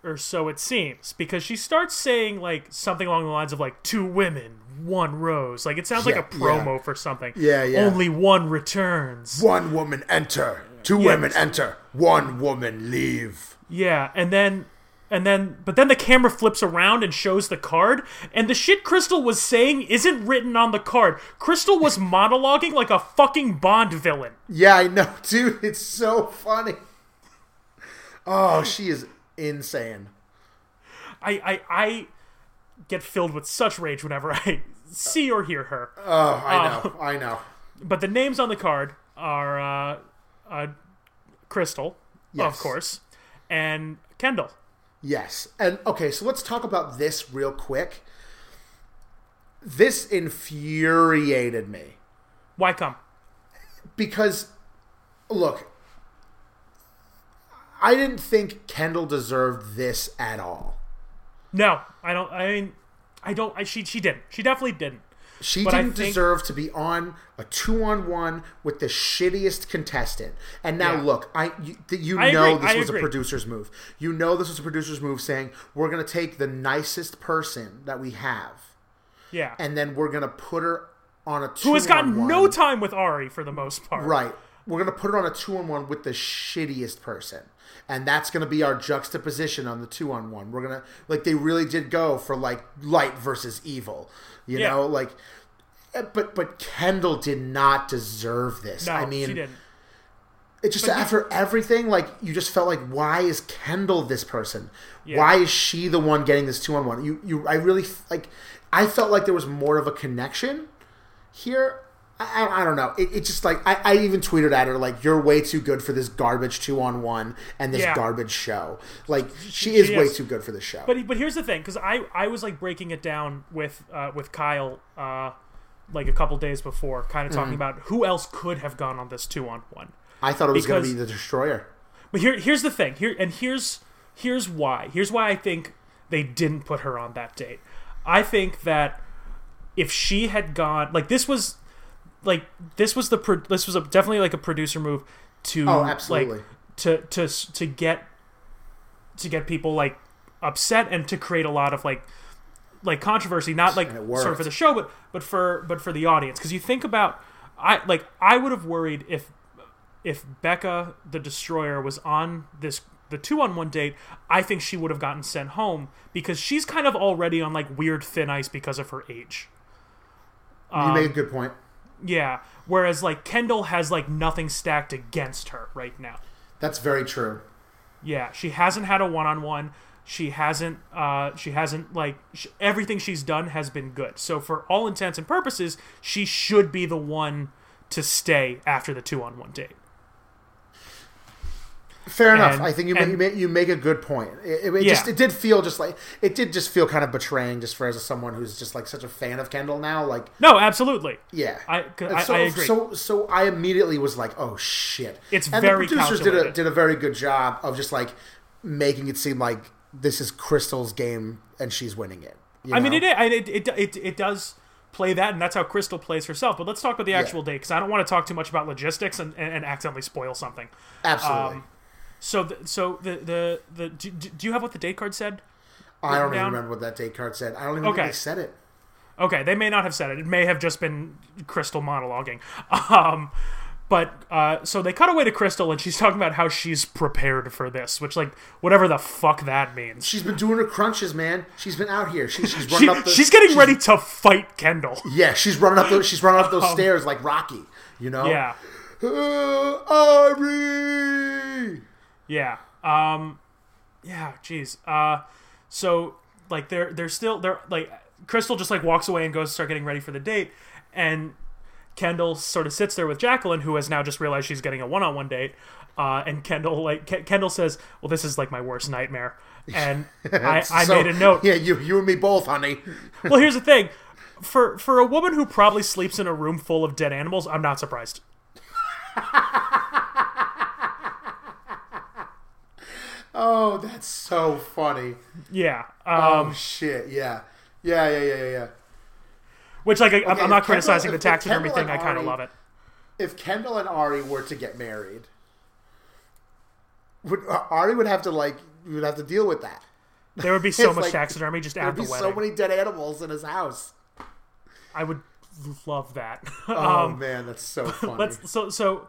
or so it seems, because she starts saying like something along the lines of like two women, one rose. Like it sounds like a promo for something. Yeah, yeah. Only one returns. One woman enter. Two Yes. women enter. One woman leave. Yeah, and then and then but then the camera flips around and shows the card and the shit Krystal was saying isn't written on the card. Krystal was monologuing like a fucking Bond villain. Yeah, I know, dude. It's so funny. Oh, she is insane. I I, I get filled with such rage whenever I see or hear her. Oh, I know. I know. But the names on the card are uh, uh, Krystal, Yes. of course, and Kendall. Yes. And okay, so let's talk about this real quick. This infuriated me Why come? because look, I didn't think Kendall deserved this at all. No, I don't. I mean, I don't. I, she she didn't. She definitely didn't. She But didn't think- deserve to be on a two-on-one with the shittiest contestant. And now, Yeah. look, I you, you I know agree, this I was agree. a producer's move. You know this was a producer's move, saying we're going to take the nicest person that we have, Yeah. and then we're going to put her on a two Who has gotten no time with Ari for the most part. Right. We're going to put it on a two on one with the shittiest person. And that's going to be our juxtaposition on the two on one. We're going to, like, they really did go for, like, light versus evil. You Yeah. know? Like, eh, but but Kendall did not deserve this. No, I mean, she didn't. it just But you- after everything, like, you just felt like, why is Kendall this person? Yeah. Why is she the one getting this two on one? You, you, I really, like, I felt like there was more of a connection here. I, I, don't know. It, it just like I, I even tweeted at her like you're way too good for this garbage two on one and this Yeah. garbage show. Like she is She way too good for this show. But but here's the thing, because I I was like breaking it down with uh, with Kyle uh, like a couple days before, kind of Mm-hmm. talking about who else could have gone on this two on one. I thought it was going to be the destroyer. But here here's the thing. Here and here's here's why. Here's why I think they didn't put her on that date. I think that if she had gone like this was like this was the pro- this was a, definitely like a producer move to Oh, absolutely. like to to to get to get people like upset and to create a lot of like like controversy not like sort of for the show but but for but for the audience because you think about I like I would have worried if if Becca the Destroyer was on this the two on one date, I think she would have gotten sent home because she's kind of already on like weird thin ice because of her age. you Um, make a good point. Yeah. Whereas like Kendall has like nothing stacked against her right now. That's very true. Yeah, she hasn't had a one on one. She hasn't. Uh, she hasn't like sh- everything she's done has been good. So for all intents and purposes, she should be the one to stay after the two on one date. Fair enough. And- I think you and- make, you make a good point. It, it, Yeah. just it did feel just like it did just feel kind of betraying just for as someone who's just like such a fan of Kendall now. Like No, absolutely. yeah, I- I- so, I agree. So so I immediately was like, oh shit. It's and very the producers did a did a very good job of just like making it seem like this is Krystal's game and she's winning it. you I mean, it, it it it it does play that, and that's how Krystal plays herself. But let's talk about the actual date because I don't want to talk too much about logistics and, and, and accidentally spoil something. absolutely. um, So, the, so the the the do, do you have what the date card said? I don't even down? remember what that date card said. I don't even Okay. think they said it. Okay, they may not have said it. It may have just been Krystal monologuing. Um, but uh, so they cut away to Krystal, and she's talking about how she's prepared for this, which like whatever the fuck that means. She's been doing her crunches, man. She's been out here. She, she's She, up. The, she's getting ready to fight Kendall. Yeah, she's running up. Those, she's running up those stairs like Rocky. You know. Yeah, Uh, Ari. Yeah, um, yeah. Jeez. Uh, so like they're they're still they're like Krystal just like walks away and goes to start getting ready for the date, and Kendall sort of sits there with Jacqueline, who has now just realized she's getting a one-on-one date. Uh, and Kendall like Ke- Kendall says, "Well, this is like my worst nightmare." And I, I So- made a note. Yeah, you you and me both, honey. Well, here's the thing: for for a woman who probably sleeps in a room full of dead animals, I'm not surprised. Oh, that's so funny. Yeah. Um, Oh shit, yeah, yeah, yeah, yeah, yeah. yeah. which like I, I'm- okay, I'm not criticizing Kendall- the if- if taxidermy thing. I kind of love it. If Kendall and Ari were to get married, would Ari would have to like would have to deal with that. There would be so much like- taxidermy just at the be wedding. so many dead animals in his house. I would love that. Oh um, man, that's so funny. let's so so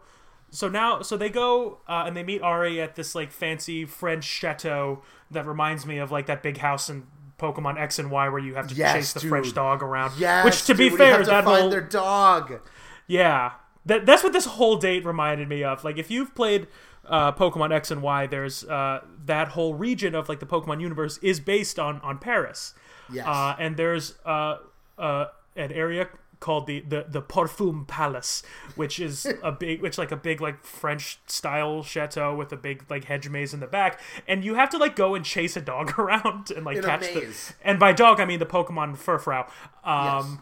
so now so they go uh, and they meet Ari at this like fancy French chateau that reminds me of like that big house in Pokemon X and Y where you have to Yes, chase the dude. French dog around. yes, which to be dude, you fair, have to that find whole their dog. yeah that that's what this whole date reminded me of. Like if you've played uh, Pokemon X and Y, there's uh, that whole region of like the Pokemon universe is based on on Paris. Yes. Uh, and there's uh, uh, an area called the, the the Parfum Palace, which is a big, which like a big like French style chateau with a big like hedge maze in the back, and you have to like go and chase a dog around and like In catch the. And by dog, I mean the Pokemon Furfrou. Um, Yes.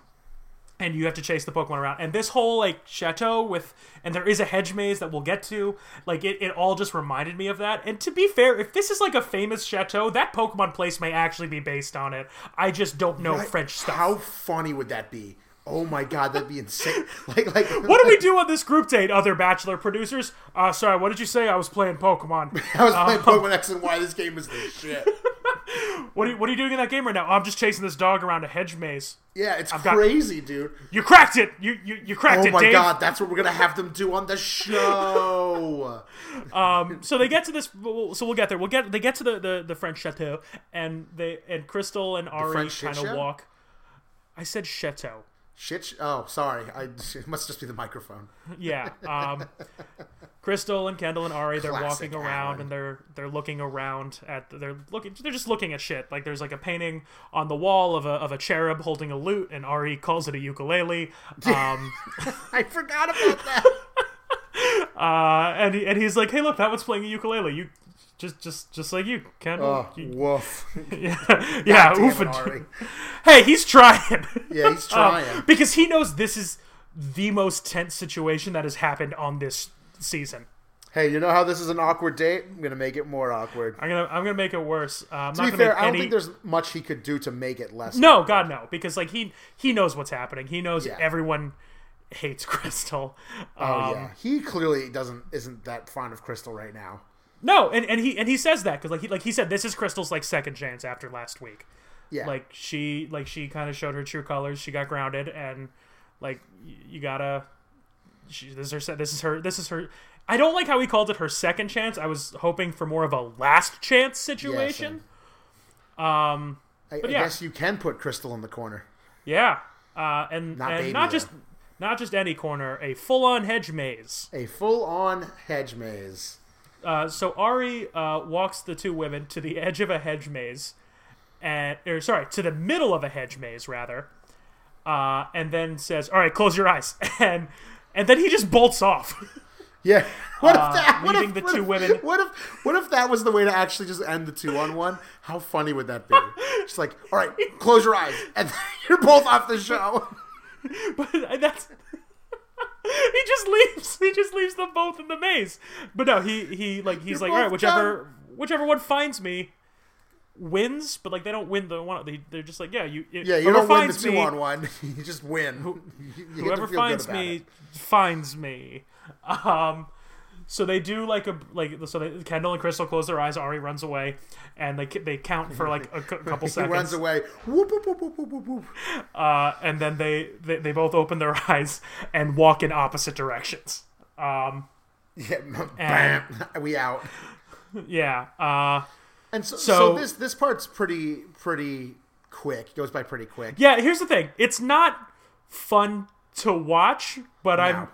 and you have to chase the Pokemon around. And this whole like chateau with, and there is a hedge maze that we'll get to. Like it, it all just reminded me of that. And to be fair, if this is like a famous chateau, that Pokemon place may actually be based on it. I just don't know Right? French stuff. How funny would that be? Oh my god, that'd be insane. Like like what do we do on this group date, other Bachelor producers? Uh, sorry, what did you say? I was playing Pokemon. I was playing Um, Pokemon X and Y. This game is this shit. What are you, what are you doing in that game right now? I'm just chasing this dog around a hedge maze. Yeah, it's got- crazy, dude. You cracked it. You you, you cracked Oh it, Oh my Dave. god, that's what we're gonna have them do on the show. um, so they get to this so we'll get there we'll get they get to the the, the french chateau and they and krystal and ari kind of walk i said chateau Shit. sh- Oh, sorry. I it must just be the microphone. yeah um krystal and kendall and ari they're Classic walking around Alan. and they're they're looking around at they're looking they're just looking at shit like there's like a painting on the wall of a, of a cherub holding a lute and ari calls it a ukulele um I forgot about that. uh and, he, and he's like hey look that one's playing a ukulele you just just just like you kendall Oh, You- woof. yeah yeah oof it, and- Ari. Hey, he's trying. Yeah, he's Um, trying. because he knows this is the most tense situation that has happened on this season. Hey, you know how this is an awkward date? I'm gonna make it more awkward. I'm gonna I'm gonna make it worse. Uh, I'm To not be fair, I don't any. think there's much he could do to make it less. No, God no, because like he he knows what's happening. He knows Yeah. everyone hates Krystal. Oh Um, yeah, he clearly doesn't isn't that fond of Krystal right now. No, and, and he and he says that because like he like he said this is Krystal's like second chance after last week. Yeah, Like she like she kind of showed her true colors. She got grounded and like y- you gotta. She, this is her. This is her. This is her. I don't like how he called it her second chance. I was hoping for more of a last chance situation. um. I, I yeah. guess you can put Krystal in the corner. Yeah. Uh. And Not and not just not just any corner. A full on hedge maze. A full-on hedge maze. Uh, so Ari uh, walks the two women to the edge of a hedge maze, and or sorry, to the middle of a hedge maze rather, uh, and then says, "All right, close your eyes," and and then he just bolts off. Yeah. What Uh, if that? What if, the what two if- women- What if? What if that was the way to actually just end the two on one? How funny would that be? Just like, all right, close your eyes, and you're both off the show. but that's he just leaves. He just leaves them both in the maze. But no, he he like he's You're like, all right, both whichever whichever one finds me wins. But like they don't win the one. They they're just like, yeah, you Yeah, you don't win the two me, on one. You just win. You whoever finds me it. finds me. Um, so they do like a like so they, Kendall and Krystal close their eyes. Ari runs away, and they they count for like a cou- couple He seconds. runs away. Whoop, whoop, whoop, uh, and then they, they they both open their eyes and walk in opposite directions. Um, Yeah, bam. We out. yeah. Uh, And so, So- so, this this part's pretty pretty quick. It goes by pretty quick. yeah. Here's the thing. It's not fun to watch, but I'm No.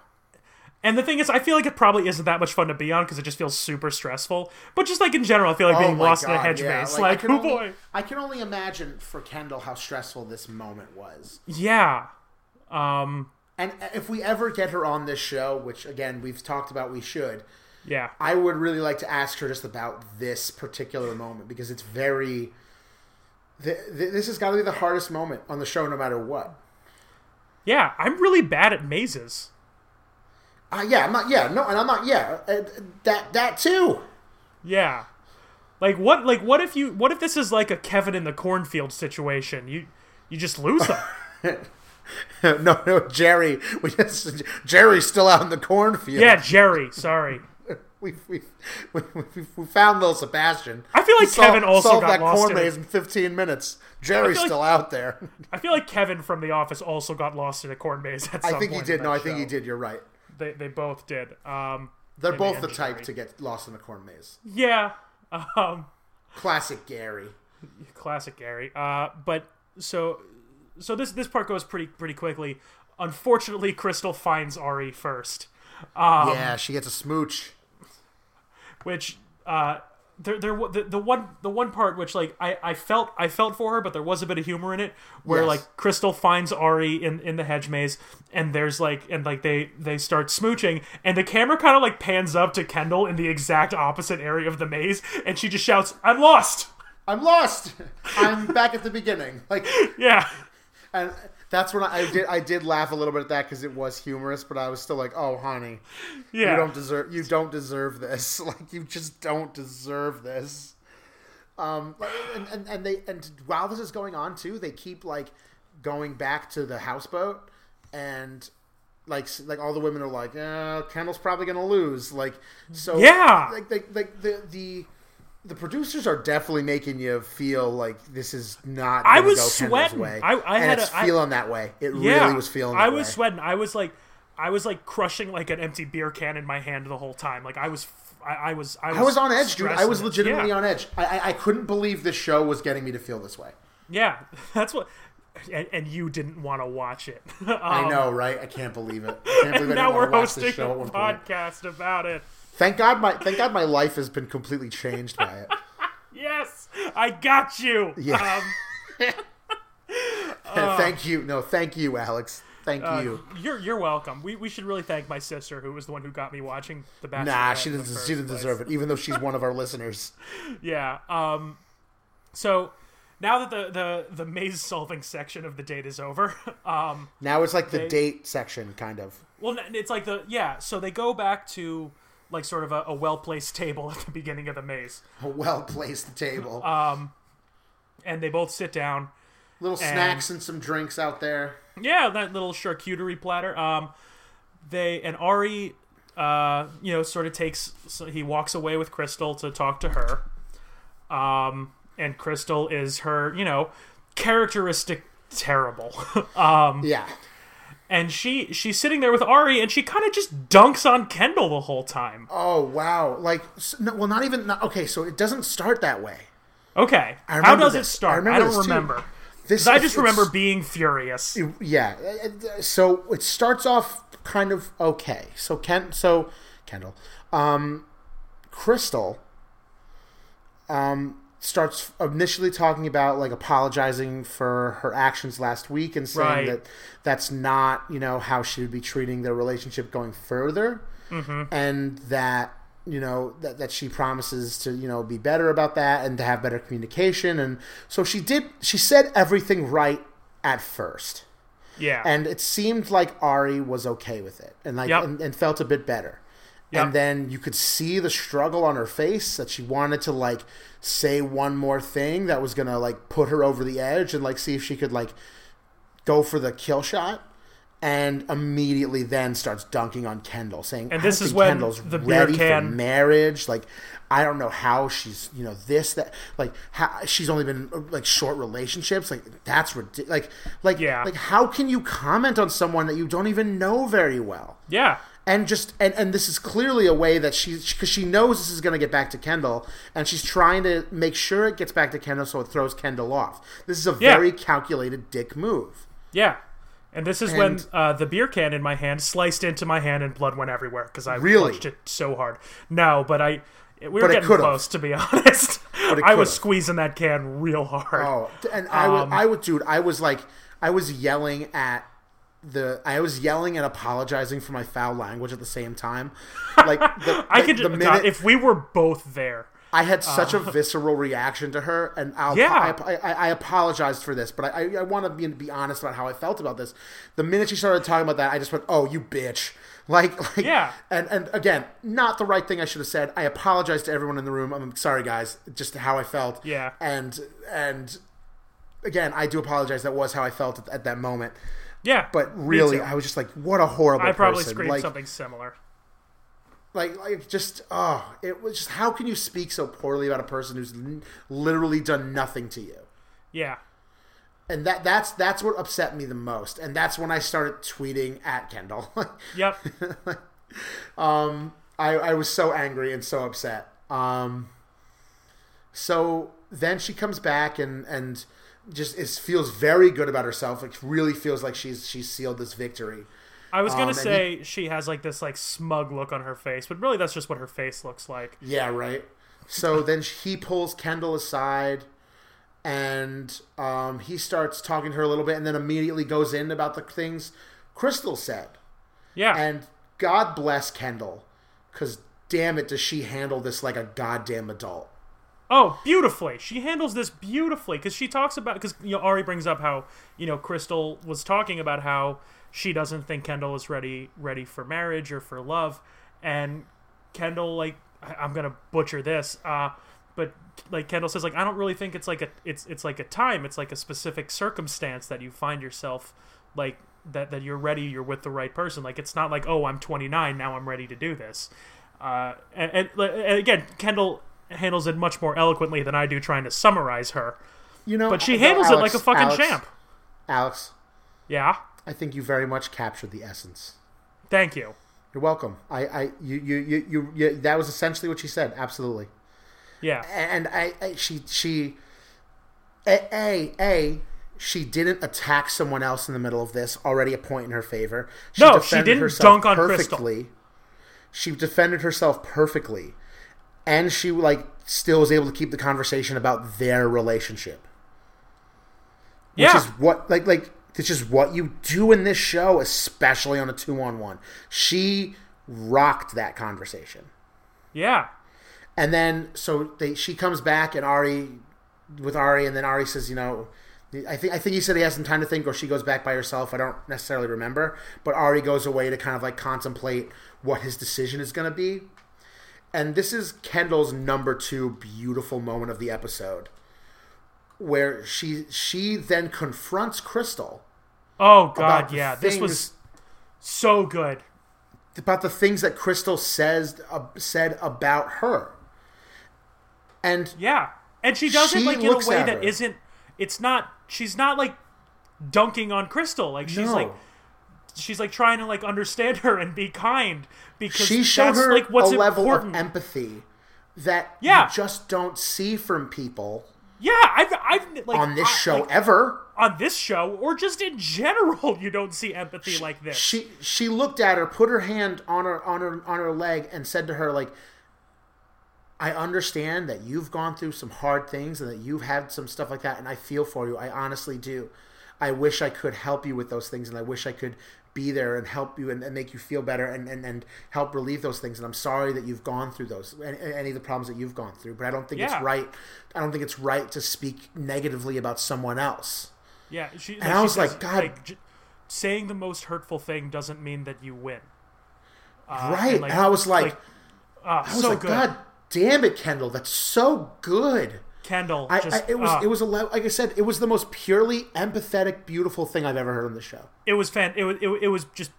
And the thing is, I feel like it probably isn't that much fun to be on because it just feels super stressful. But just like in general, I feel like being Oh my lost in a hedge yeah. maze, like, can oh only- boy, I can only imagine for Kendall how stressful this moment was. yeah, um, And if we ever get her on this show, which again we've talked about, we should. yeah, I would really like to ask her just about this particular moment because it's very. Th- th- this has got to be the hardest moment on the show, no matter what. yeah. I'm really bad at mazes. Uh, yeah, I'm not. Yeah, no, and I'm not. Yeah, uh, that that too. Yeah. Like what? Like what if you? What if this is like a Kevin in the cornfield situation? You you just lose them. no, no, Jerry. We just, Jerry's still out in the cornfield. yeah, Jerry. Sorry. we we, we, we, found little Sebastian. I feel like We Kevin also solved got that lost corn in it. maze in 15 minutes. Jerry's like- still out there. I feel like Kevin from The Office also got lost in a corn maze at some I think he did. No, I think he did. You're right. They they both did. Um, They're both the type to get lost in a corn maze. yeah. Um, Classic Gary. classic Gary. Uh, but so so this this part goes pretty pretty quickly. Unfortunately, Krystal finds Ari first, Um, yeah, she gets a smooch. which uh, there there the, the one the one part which like I, I felt I felt for her, but there was a bit of humor in it where Yes. like Krystal finds Ari in in the hedge maze, and there's like and like they they start smooching, and the camera kind of like pans up to Kendall in the exact opposite area of the maze, and she just shouts, "I'm lost." I'm lost. I'm back at the beginning. Like, Yeah. and that's when I, I did. I did laugh a little bit at that because it was humorous, but I was still like, "Oh, honey, Yeah. you don't deserve. You don't deserve this. Like, you just don't deserve this." Um, and, and and they and while this is going on too, they keep like going back to the houseboat, and like like all the women are like, "Uh, Kendall's probably gonna lose." Like, so Yeah. like like like the the. The producers are definitely making you feel like this is not. I was sweating. Way. I- I and had it's a- I- feeling that way. It yeah. really was feeling. That I was way. sweating. I was like I was like crushing like an empty beer can in my hand the whole time. Like I was I, I was I was I was on edge, dude. I was legitimately yeah. on edge. I, I I couldn't believe this show was getting me to feel this way. Yeah, that's what. And, and you didn't want to watch it. I Um, know, right? I can't believe it. I can't believe I now we're want to watch hosting a at one point. podcast about it. Thank God my thank God my life has been completely changed by it. Yes, I got you. Yeah. Um, thank you. No, thank you, Alex. Thank uh, you. you're you're welcome. We, we should really thank my sister, who was the one who got me watching The Bachelor. Nah, she didn't. She didn't deserve it, even though she's one of our listeners. Yeah. Um. So now that the the the maze solving section of the date is over, um. Now it's like the date section, kind of. Well, it's like the yeah. So they go back to like sort of a, a well placed table at the beginning of the maze, A well placed table. Um, and they both sit down. Little snacks and some drinks out there. Yeah, that little charcuterie platter. Um, they and Ari, uh, you know, sort of takes. So he walks away with Krystal to talk to her. Um, and Krystal is her, you know, characteristic terrible. um, Yeah. And she she's sitting there with Ari, and she kind of just dunks on Kendall the whole time. Oh wow! Like, no, well, not even. Not, okay, so it doesn't start that way. Okay, I how does it this. I start? I, remember don't too. remember. This I just remember being furious. yeah. uh, So it starts off kind of okay. So Ken, so Kendall, um, Krystal, um, starts initially talking about like apologizing for her actions last week and saying Right. that that's not you know how she would be treating their relationship going further, mm-hmm. and that you know that, that she promises to you know be better about that and to have better communication and so she did she said everything right at first Yeah, and it seemed like Ari was okay with it and like Yep. and, and felt a bit better. Yep. And then you could see the struggle on her face that she wanted to like say one more thing that was gonna like put her over the edge and like see if she could like go for the kill shot. And immediately then starts dunking on Kendall, saying, And "I this is when Kendall's the ready for can- marriage. Like, I don't know how she's, you know, this that, like, how she's only been like short relationships. Like, that's ridiculous. Like, like, Yeah. like, how can you comment on someone that you don't even know very well? yeah, And just and and this is clearly a way that she because she knows this is going to get back to Kendall, and she's trying to make sure it gets back to Kendall so it throws Kendall off. This is a Yeah. very calculated dick move. yeah. And this is when uh, the beer can in my hand sliced into my hand and blood went everywhere because I Really? pushed it so hard. No, but I we were getting close to be honest. I was squeezing that can real hard. Oh, and I would, Um, I would, dude, I was like, I was yelling at the, I was yelling and apologizing for my foul language at the same time. Like, the, I the- could the God, minute if we were both there. I had uh, such a visceral reaction to her, and I'll, Yeah. I, I, I apologized for this, but I, I, I want to be, be honest about how I felt about this. The minute she started talking about that, I just went, "Oh, you bitch!" Like, like, Yeah. And and again, not the right thing I should have said. I apologize to everyone in the room. I'm sorry, guys, just how I felt. Yeah. And and again, I do apologize. That was how I felt at, at that moment. Yeah, But really. I was just like, "What a horrible." Thing. I probably person. screamed like, something similar. like like just oh it was just how can you speak so poorly about a person who's n- literally done nothing to you Yeah, and that that's that's what upset me the most and that's when i started tweeting at kendall yep. um, I, I was so angry and so upset um so then she comes back and and just is, feels very good about herself like really feels like she's she's sealed this victory I was gonna Um, say she has like this like smug look on her face, but really that's just what her face looks like. Yeah, right. So then he pulls Kendall aside and um, he starts talking to her a little bit and then immediately goes in about the things Krystal said. Yeah, And God bless Kendall because damn it, does she handle this like a goddamn adult. Oh, beautifully. She handles this beautifully because she talks about because you know Ari brings up how you know Krystal was talking about how she doesn't think Kendall is ready ready for marriage or for love, and Kendall like I'm gonna butcher this, uh, but like Kendall says like I don't really think it's like a it's it's like a time. It's like a specific circumstance that you find yourself like that that you're ready you're with the right person. Like it's not like oh I'm 29 now I'm ready to do this. Uh, and, and, and again Kendall handles it much more eloquently than I do trying to summarize her You know, but she handles it like a fucking Alex, champ Alex, yeah I think you very much captured the essence. thank you You're welcome. I, I, you, you, you, you, you that was essentially what she said. Absolutely. yeah and I, I she she a, a a she didn't attack someone else in the middle of this already a point in her favor she No, she didn't dunk on Krystal. she defended herself perfectly and she like still was able to keep the conversation about their relationship. Which yeah. is what like like this is what you do in this show especially on a two-on-one. She rocked that conversation. Yeah. And then so they she comes back and Ari with Ari and then Ari says, you know, I think I think he said he has some time to think or she goes back by herself. I don't necessarily remember, but Ari goes away to kind of like contemplate what his decision is going to be. And this is Kendall's number 2 beautiful moment of the episode where she she then confronts Krystal oh god yeah this was so good about the things that Krystal says uh, said about her. And Yeah, and she does She it like in a way at that her. isn't. It's not. She's not like dunking on Krystal. Like she's No. like. She's like trying to like understand her and be kind because she showed her like what's a level important. of empathy that Yeah. you just don't see from people yeah, I've I've like on this I- show like, ever. on this show or just in general, you don't see empathy like this. She she looked at her, put her hand on her on her on her leg, and said to her like, "I understand that you've gone through some hard things and that you've had some stuff like that, and I feel for you. I honestly do. I wish I could help you with those things, and I wish I could." Be there and help you and, and make you feel better and, and, and help relieve those things and i'm sorry that you've gone through those any, any of the problems that you've gone through but i don't think Yeah. it's right i don't think it's right to speak negatively about someone else yeah, she, And I was says, like, God- j- saying the most hurtful thing doesn't mean that you win. Uh, right like- and i was like, ah, i was so like good. god damn it kendall that's so good Kendall, I, just, I, it was ah. it was a like I said it was the most purely empathetic, beautiful thing I've ever heard on the show. it was fan. It was it, it was just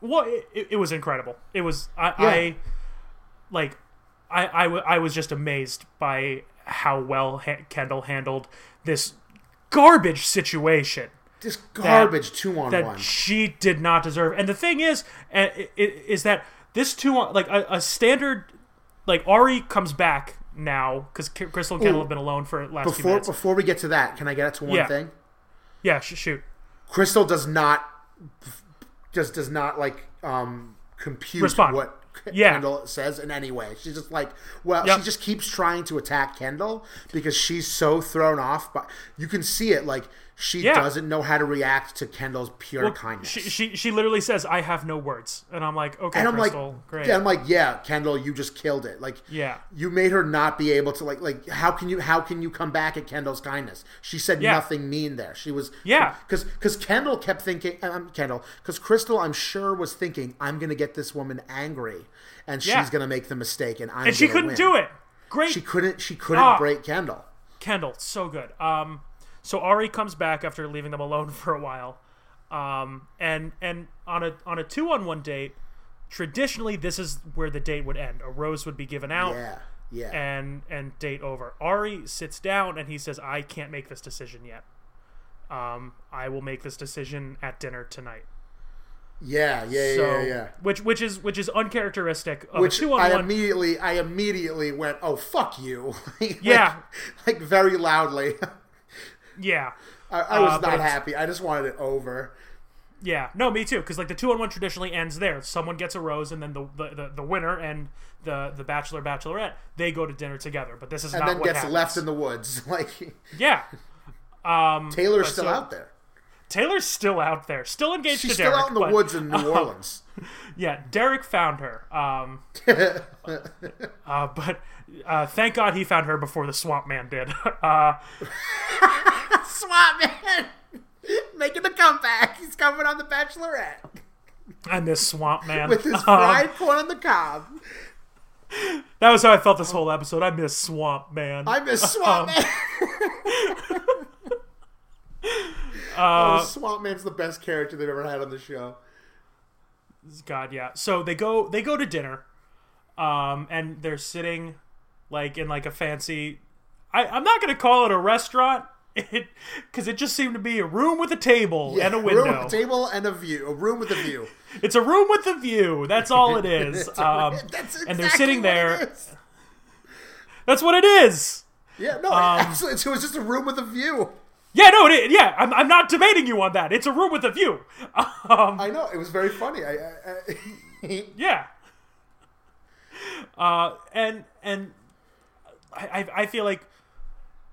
well, it, it was incredible. It was I, Yeah. I like I, I I was just amazed by how well ha- Kendall handled this garbage situation This garbage two on that one. she did not deserve. And the thing is, uh, is that this two on like a, a standard like Ari comes back now because Krystal and Kendall Ooh. have been alone for the last few Before minutes. before we get to that, can I get to one Yeah. thing? Yeah, sh- shoot. Krystal does not just does not like um compute Respond. what Yeah. Kendall says in any way. She's just like, well, Yep. she just keeps trying to attack Kendall because she's so thrown off. But you can see it, like she Yeah. doesn't know how to react to Kendall's pure Well, kindness. She, she she literally says, "I have no words," and I'm like, "Okay, and I'm Krystal, like, great." yeah, I'm like, yeah, Kendall, you just killed it. Like, Yeah. you made her not be able to like, like, how can you, how can you come back at Kendall's kindness? She said Yeah. nothing mean there. She was, Yeah. because because Kendall kept thinking, um, Kendall, because Krystal, I'm sure was thinking, I'm gonna get this woman angry, and Yeah. she's gonna make the mistake, and I'm and she couldn't win. do it. Great, She couldn't, she couldn't Ah. break Kendall. Kendall, so good. Um, so Ari comes back after leaving them alone for a while, um, and and on a on a two on one date. Traditionally, this is where the date would end. A rose would be given out, Yeah, yeah, and and date over. Ari sits down and he says, "I can't make this decision yet. Um, I will make this decision at dinner tonight." yeah, yeah, So, yeah, yeah. which which is which is uncharacteristic of Which a two on I immediately, I immediately went, oh fuck you, Like- Yeah. like very loudly. yeah, I, I was Uh, not happy. I just wanted it over. Yeah, no, me too. Because like the two on one traditionally ends there. Someone gets a rose, and then the, the, the, the winner and the the bachelor bachelorette they go to dinner together. But this is And not then what gets happens. left in the woods. Like yeah. Um, Taylor's still so- out there. Taylor's still out there, still engaged She's to still Derek. out in the but- woods in New Orleans. Yeah, Derek found her. Um, uh, but uh, thank God he found her before the Swamp Man did. Uh, Swap man, making a comeback. He's coming on the Bachelorette I miss Swamp Man. with his Um, fried corn on the cob. that was how I felt this whole episode. I miss Swamp Man. I miss Swamp Um, Man. Uh, oh, Swamp Man's the best character they've ever had on the show. God, yeah. So they go they go to dinner, um, and they're sitting like in like a fancy. I, I'm not gonna call it a restaurant, it because it just seemed to be a room with a table and a window. room, table, and a view. A room with a view. It's a room with a view. That's all it is. It's a- um, that's and they're sitting what it That's what it is. Yeah, no, Um, absolutely. It was just a room with a view. Yeah, no, it. Yeah, I'm, I'm not debating you on that. It's a room with a view. Um, I know it was very funny. I, I, I Yeah. Uh, and and I I I feel like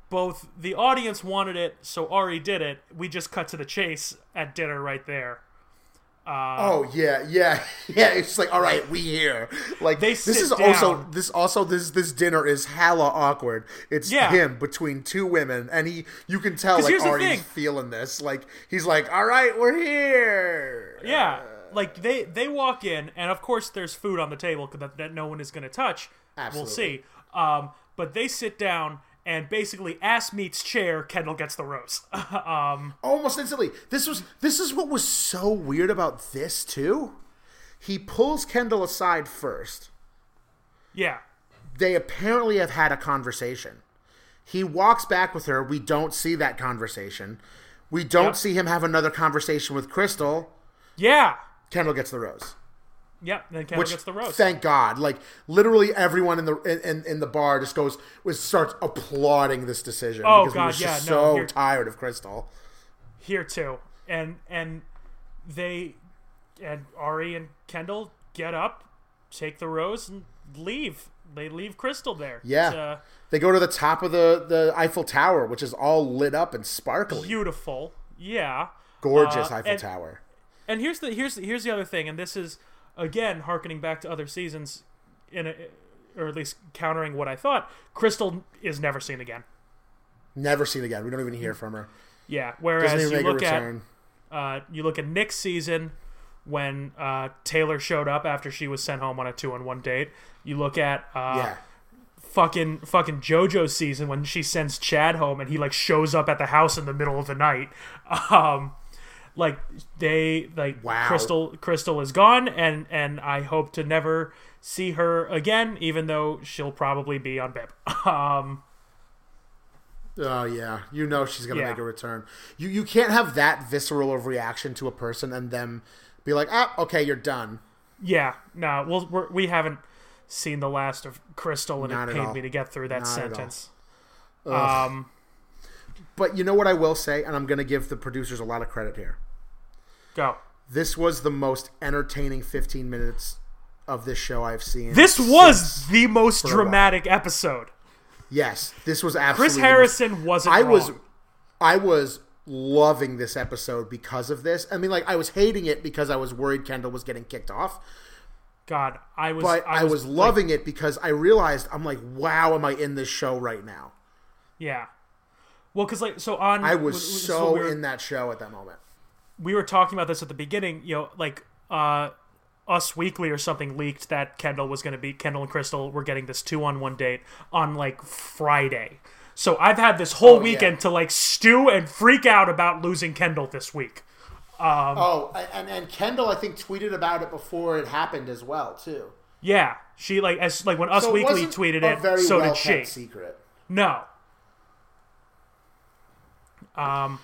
both the audience wanted it, so Ari did it. We just cut to the chase at dinner right there. Oh yeah, yeah, yeah. It's like, all right, we here. Like They this is also this also this this dinner is hella awkward. It's Yeah. him between two women, and he you can tell like Ari's feeling this. Like he's like, all right, we're here. Yeah, like they they walk in, and of course there's food on the table that, that no one is going to touch. We'll see. Um, but they sit down, and basically, ass meets chair. Kendall gets the rose. um, almost instantly. This was this is what was so weird about this too. He pulls Kendall aside first. yeah, They apparently have had a conversation. He walks back with her. We don't see that conversation. We don't Yep. see him have another conversation with Krystal. yeah, Kendall gets the rose. Yep. Then Kendall Which gets the rose. thank God. Like literally everyone in the in, in, the bar just goes was starts applauding this decision Oh, because we God, were just yeah, no, so here- tired of Krystal. here too and and they and ari and kendall get up take the rose and leave they leave krystal there Yeah. Uh, They go to the top of the, the Eiffel Tower, which is all lit up and sparkly. beautiful yeah Gorgeous Uh, Eiffel and- Tower. and here's the here's the, here's the other thing and this is again harkening back to other seasons in a or at least countering what i thought krystal is never seen again Never seen again. We don't even hear from her. yeah whereas you look at. Uh, you look at Nick's season when uh, Taylor showed up after she was sent home on a two on one date. You look at uh, yeah. fucking fucking JoJo's season when she sends Chad home and he like shows up at the house in the middle of the night. Um, like they like Wow. Krystal Krystal is gone and and I hope to never see her again, even though she'll probably be on BiP. Um, Oh yeah, you know she's gonna Yeah. make a return. You you can't have that visceral of reaction to a person and them be like, ah, okay, you're done. yeah, no, we'll, we're, we haven't seen the last of Krystal, and Not it pained me to get through that Not sentence. Um, But you know what I will say, and I'm gonna give the producers a lot of credit here. Go. This was the most entertaining 15 minutes of this show I've seen. This was the most dramatic episode. yes. This was absolutely Chris the most- Harrison wasn't. I was. I was loving this episode because of this. I mean, like I was hating it because I was worried Kendall was getting kicked off, God, I was. but I was, like, loving it because I realized I'm like, wow, am I in this show right now? yeah. Well, because like so on. I was is so what we were, in that show at that moment. We were talking about this at the beginning. You know, like uh, Us Weekly or something leaked that Kendall was going to be Kendall and Krystal were getting this two on one date on like Friday. So I've had this whole Oh, yeah. weekend to like stew and freak out about losing Kendall this week. Um, Oh, and and Kendall I think tweeted about it before it happened as well too. Yeah, she like as like when Us So Weekly tweeted it, so well did she. secret. No. Um,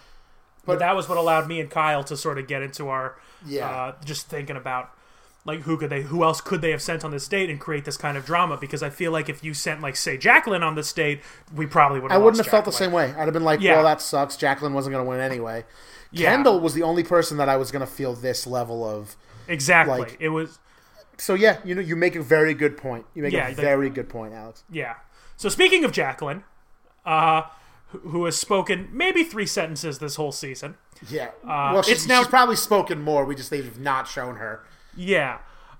but that was what allowed me and Kyle to sort of get into our Yeah. uh, just thinking about like who could they who else could they have sent on this date and create this kind of drama because I feel like if you sent like say Jacqueline on this date, we probably would. I wouldn't have felt the same way. I'd have been like, Yeah. well, that sucks. Jacqueline wasn't going to win anyway. Yeah. Kendall was the only person that I was going to feel this level of. Exactly. like- it was So yeah, you know, you make a very good point. You make Yeah, a very good point, Alex. yeah. So speaking of Jacqueline, uh, who- has spoken maybe three sentences this whole season. Yeah. well, she's, Uh, it's now- she's probably spoken more. We just they've not shown her. Yeah.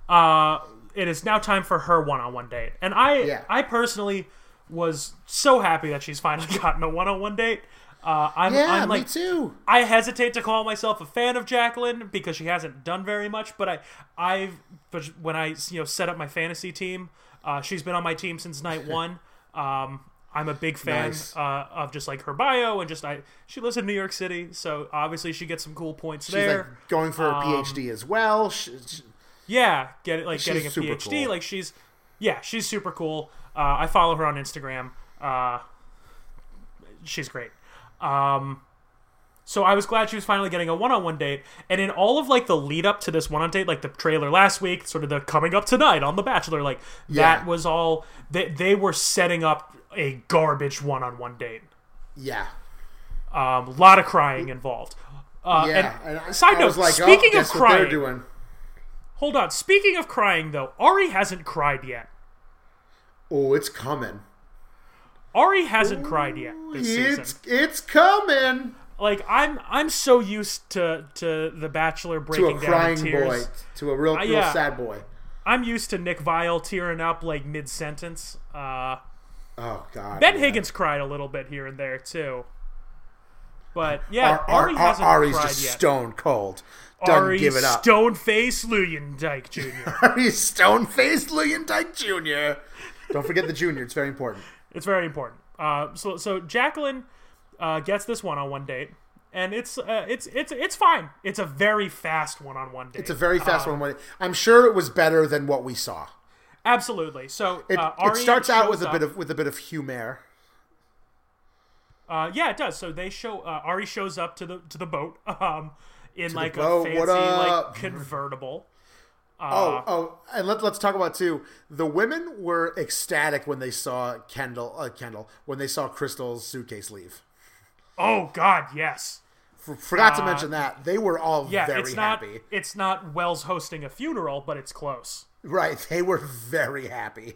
Uh, it is now time for her one-on-one date, and I, Yeah. I personally was so happy that she's finally gotten a one-on-one date. Uh, I'm, Yeah, I'm like, me too. I hesitate to call myself a fan of Jacqueline because she hasn't done very much. But I, I've, but when I, you know, set up my fantasy team, uh, she's been on my team since night one. Um, I'm a big fan Nice. uh, of just like her bio and just I. She lives in New York City, so obviously she gets some cool points She's there. like going for a PhD as well. She, she- Yeah, get it like getting a PhD. cool. Like she's yeah, she's super cool. Uh, I follow her on Instagram. Uh, she's great. Um, so I was glad she was finally getting a one-on-one date. And in all of like the lead up to this one-on date, like the trailer last week, sort of the coming up tonight on The Bachelor, like that was all they they were setting up a garbage one-on-one date. yeah. Um, a lot of crying involved. Uh, Yeah. and I- side I note, like, oh, speaking of what they're crying, doing. hold on. Speaking of crying, though, Ari hasn't cried yet. Oh, it's coming. Ari hasn't cried yet this It's season. it's coming Like I'm, I'm so used to to the Bachelor to breaking a down crying boy, to a real, real yeah. sad boy. I'm used to Nick Viall tearing up like mid sentence. Uh, Oh God. ben yeah. Higgins cried a little bit here and there too. But yeah, Ar- Ar- Ari hasn't Ari's cried just yet. stone cold. Doesn't Ari give it up. Stone Face Luyendyk Jr. Ari's stone faced Dyke Jr. Don't forget the junior. It's very important. It's very important. Uh, so so Jacqueline uh, gets this one-on-one date, and it's uh, it's it's it's fine. It's a very fast one-on-one date. It's a very fast one. I'm sure it was better than what we saw. Absolutely. So It, uh, it starts out with a up. bit of with a bit of humor. Uh, yeah, it does. So they show uh, Ari shows up to the to the boat um, in like boat, a fancy like convertible. Uh, Oh, oh, and let, let's talk about too. The women were ecstatic when they saw Kendall, uh, Kendall, when they saw Krystal's suitcase leave. Oh God, yes. F- forgot to mention that they were all Uh, Yeah, very it's not happy. it's not Wells hosting a funeral, but it's close. Right, they were very happy.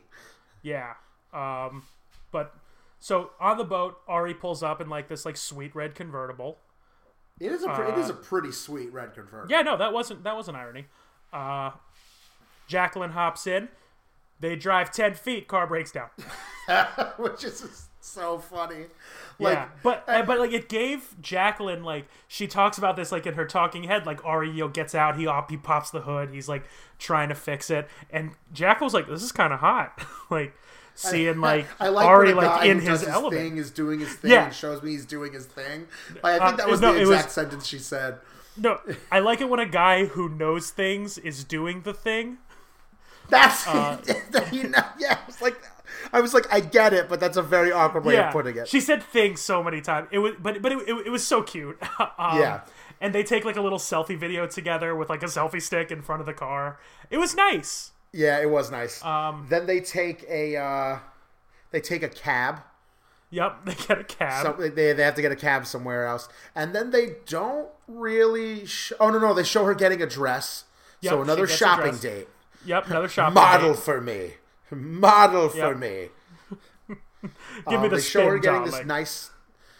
Yeah. Um, but so on the boat, Ari pulls up in like this like sweet red convertible. It is a pre- it is a pretty sweet red convertible. Uh, Yeah, no, that wasn't that wasn't irony. Uh, Jacqueline hops in. They drive ten feet. Car breaks down. which is so funny. Like, yeah, but uh, but like it gave Jacqueline like she talks about this like in her talking head. Like Ari, you know, gets out. He op- he pops the hood. He's like trying to fix it, and Jacqueline's like, "This is kind of hot." like seeing like I like Ari like in his his element. thing is doing his thing Yeah. and shows me he's doing his thing. Like, I think Uh, that was no, the it was- exact sentence she said. No, I like it when a guy who knows things is doing the thing. That's Uh, you know, yeah. It's like I was like, I get it, but that's a very awkward way yeah, of putting it. she said things so many times. It was, but but it, it, it was so cute. um, Yeah. and they take like a little selfie video together with like a selfie stick in front of the car. It was nice. yeah, it was nice. Um, then they take a uh, they take a cab Yep, they get a cab. So they, they have to get a cab somewhere else, and then they don't really. Sh- oh no, no, they show her getting a dress. Yep, so another shopping date. yep, another shopping date. Model date. for me. Model for Yep. me. Give me Um, the they show her getting this nice,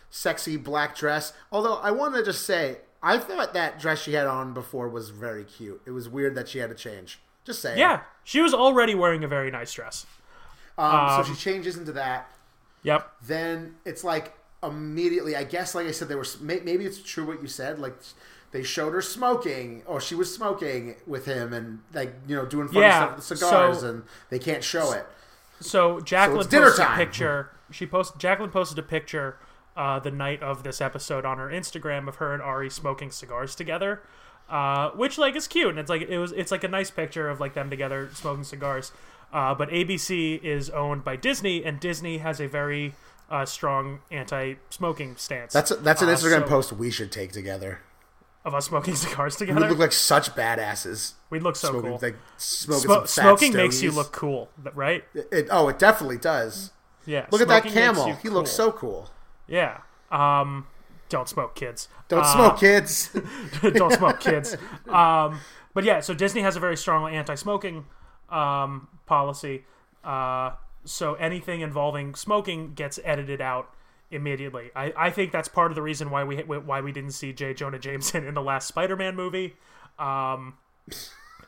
sexy black dress. Although I want to just say, I thought that dress she had on before was very cute. It was weird that she had to change. Just saying. Yeah, she was already wearing a very nice dress. Um, so she changes into that. Yep. Then it's like immediately. I guess, like I said, they were may- maybe it's true what you said. Like they showed her smoking, or she was smoking with him, and like you know doing funny Yeah, stuff with cigars, so- and they can't show it. So Jacqueline dinner posted a picture. She posted. Jacqueline posted a picture uh, the night of this episode on her Instagram of her and Ari smoking cigars together, uh, which like is cute and it's like it was. It's like a nice picture of like them together smoking cigars. Uh, but ABC is owned by Disney, and Disney has a very uh, strong anti-smoking stance. That's a, that's an Uh, Instagram so- post we should take together. Of us smoking cigars together. We look like such badasses. We'd look so smoking, cool. like smoking, Smo- smoking makes you look cool, right? It, oh, it definitely does. Yeah. Look at that camel. He looks so cool. Yeah. Um, don't smoke, kids. Don't Uh, smoke, kids. don't smoke, kids. Um, but yeah, so Disney has a very strong anti-smoking um, policy. Uh, so anything involving smoking gets edited out immediately. I, I think that's part of the reason why we why we didn't see J. Jonah Jameson in the last Spider-Man movie. Um,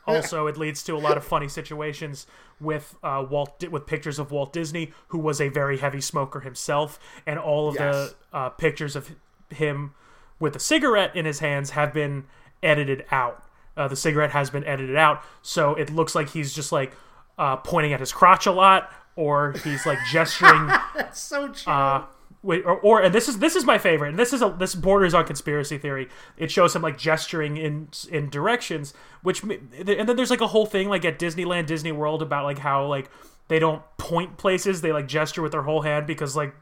also, it leads to a lot of funny situations with uh, Walt with pictures of Walt Disney, who was a very heavy smoker himself, and all of Yes. the uh, pictures of him with a cigarette in his hands have been edited out. Uh, the cigarette has been edited out, so it looks like he's just like uh, pointing at his crotch a lot, or he's like gesturing. That's so true. Wait, or, or and this is this is my favorite. And this is a this borders on conspiracy theory. It shows him like gesturing in in directions, which and then there's like a whole thing like at Disneyland, Disney World about like how like they don't point places, they like gesture with their whole hand because like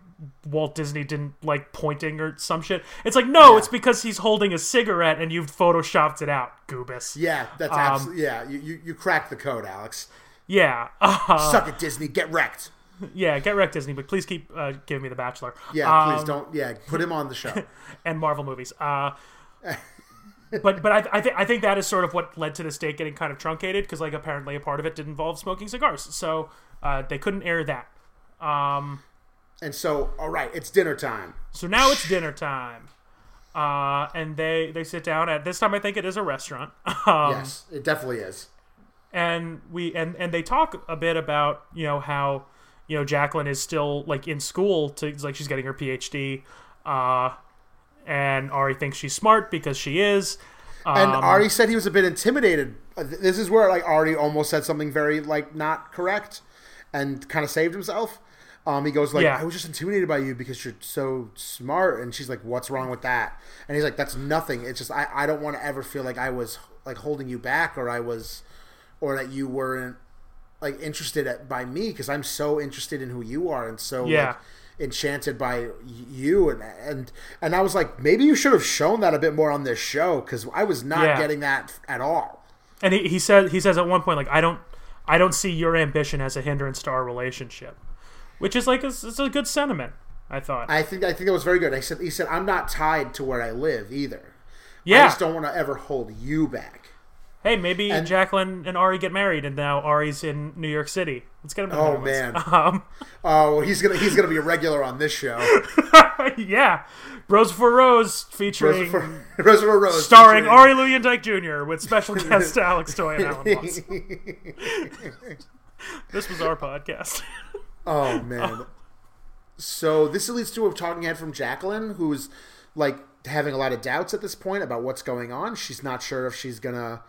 Walt Disney didn't like pointing or some shit. It's like no, it's because he's holding a cigarette and you've photoshopped it out, Goobus. yeah, that's um, absolutely yeah. You, you you cracked the code, Alex. Yeah, uh, Suck it, Disney. Get wrecked. Yeah. Get wrecked, Disney, but please keep uh, giving me The Bachelor. Yeah, Um, please don't. Yeah, put him on the show. and Marvel movies. Uh, but but I, I think I think that is sort of what led to this date getting kind of truncated because like apparently a part of it did involve smoking cigars, so uh, they couldn't air that. Um, and so, all right, it's dinner time. so now it's dinner time, uh, and they they sit down at this time. I think it is a restaurant. Um, yes, it definitely is. and we and and they talk a bit about you know how you know Jacqueline is still like in school to like she's getting her PhD, uh, and Ari thinks she's smart because she is. And Um, Ari said he was a bit intimidated. Uh, This is where like Ari almost said something very like not correct, and kind of saved himself. Um, he goes like, Yeah. "I was just intimidated by you because you're so smart," and she's like, "What's wrong with that?" And he's like, "That's nothing. It's just I, I don't want to ever feel like I was like holding you back or I was, or that you weren't like interested at, by me because I'm so interested in who you are and so Yeah. like enchanted by you and and and I was like maybe you should have shown that a bit more on this show because I was not Yeah. getting that at all. and he, he said he says at one point like I don't I don't see your ambition as a hindrance to our relationship, which is like a, it's a good sentiment. I thought. I think I think that was very good. I said he said I'm not tied to where I live either. Yeah. I just don't want to ever hold you back. Hey, maybe and- Jacqueline and Ari get married, and now Ari's in New York City. Him. To the Oh, man. Um, Oh, he's gonna he's gonna be a regular on this show. yeah, Rose for Rose featuring Rosa for, Rosa for Rose, starring featuring- Ari Luyendyk Jr. with special guest Alex Toy and Alan Watts. This was our podcast. Oh man. So this leads to a talking head from Jacqueline, who's like having a lot of doubts at this point about what's going on. She's not sure if she's gonna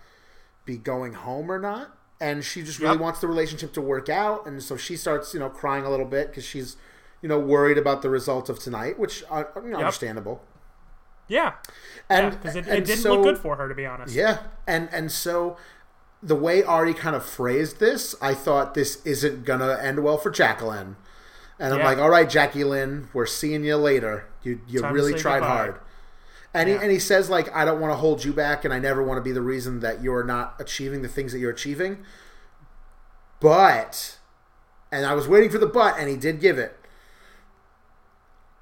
be going home or not, and she just really Yep. wants the relationship to work out. And so she starts, you know, crying a little bit because she's, you know, worried about the result of tonight, which uh, you know, understandable. Yeah, And because it, it didn't so- look good for her to be honest. Yeah, and and so the way Ari kind of phrased this, I thought this isn't gonna end well for Jacqueline. And I'm like, all right, Jackie Lynn, we're seeing you later. You you Time really tried goodbye. hard. And Yeah. he and he says like, I don't want to hold you back, and I never want to be the reason that you're not achieving the things that you're achieving. But, and I was waiting for the but, and he did give it.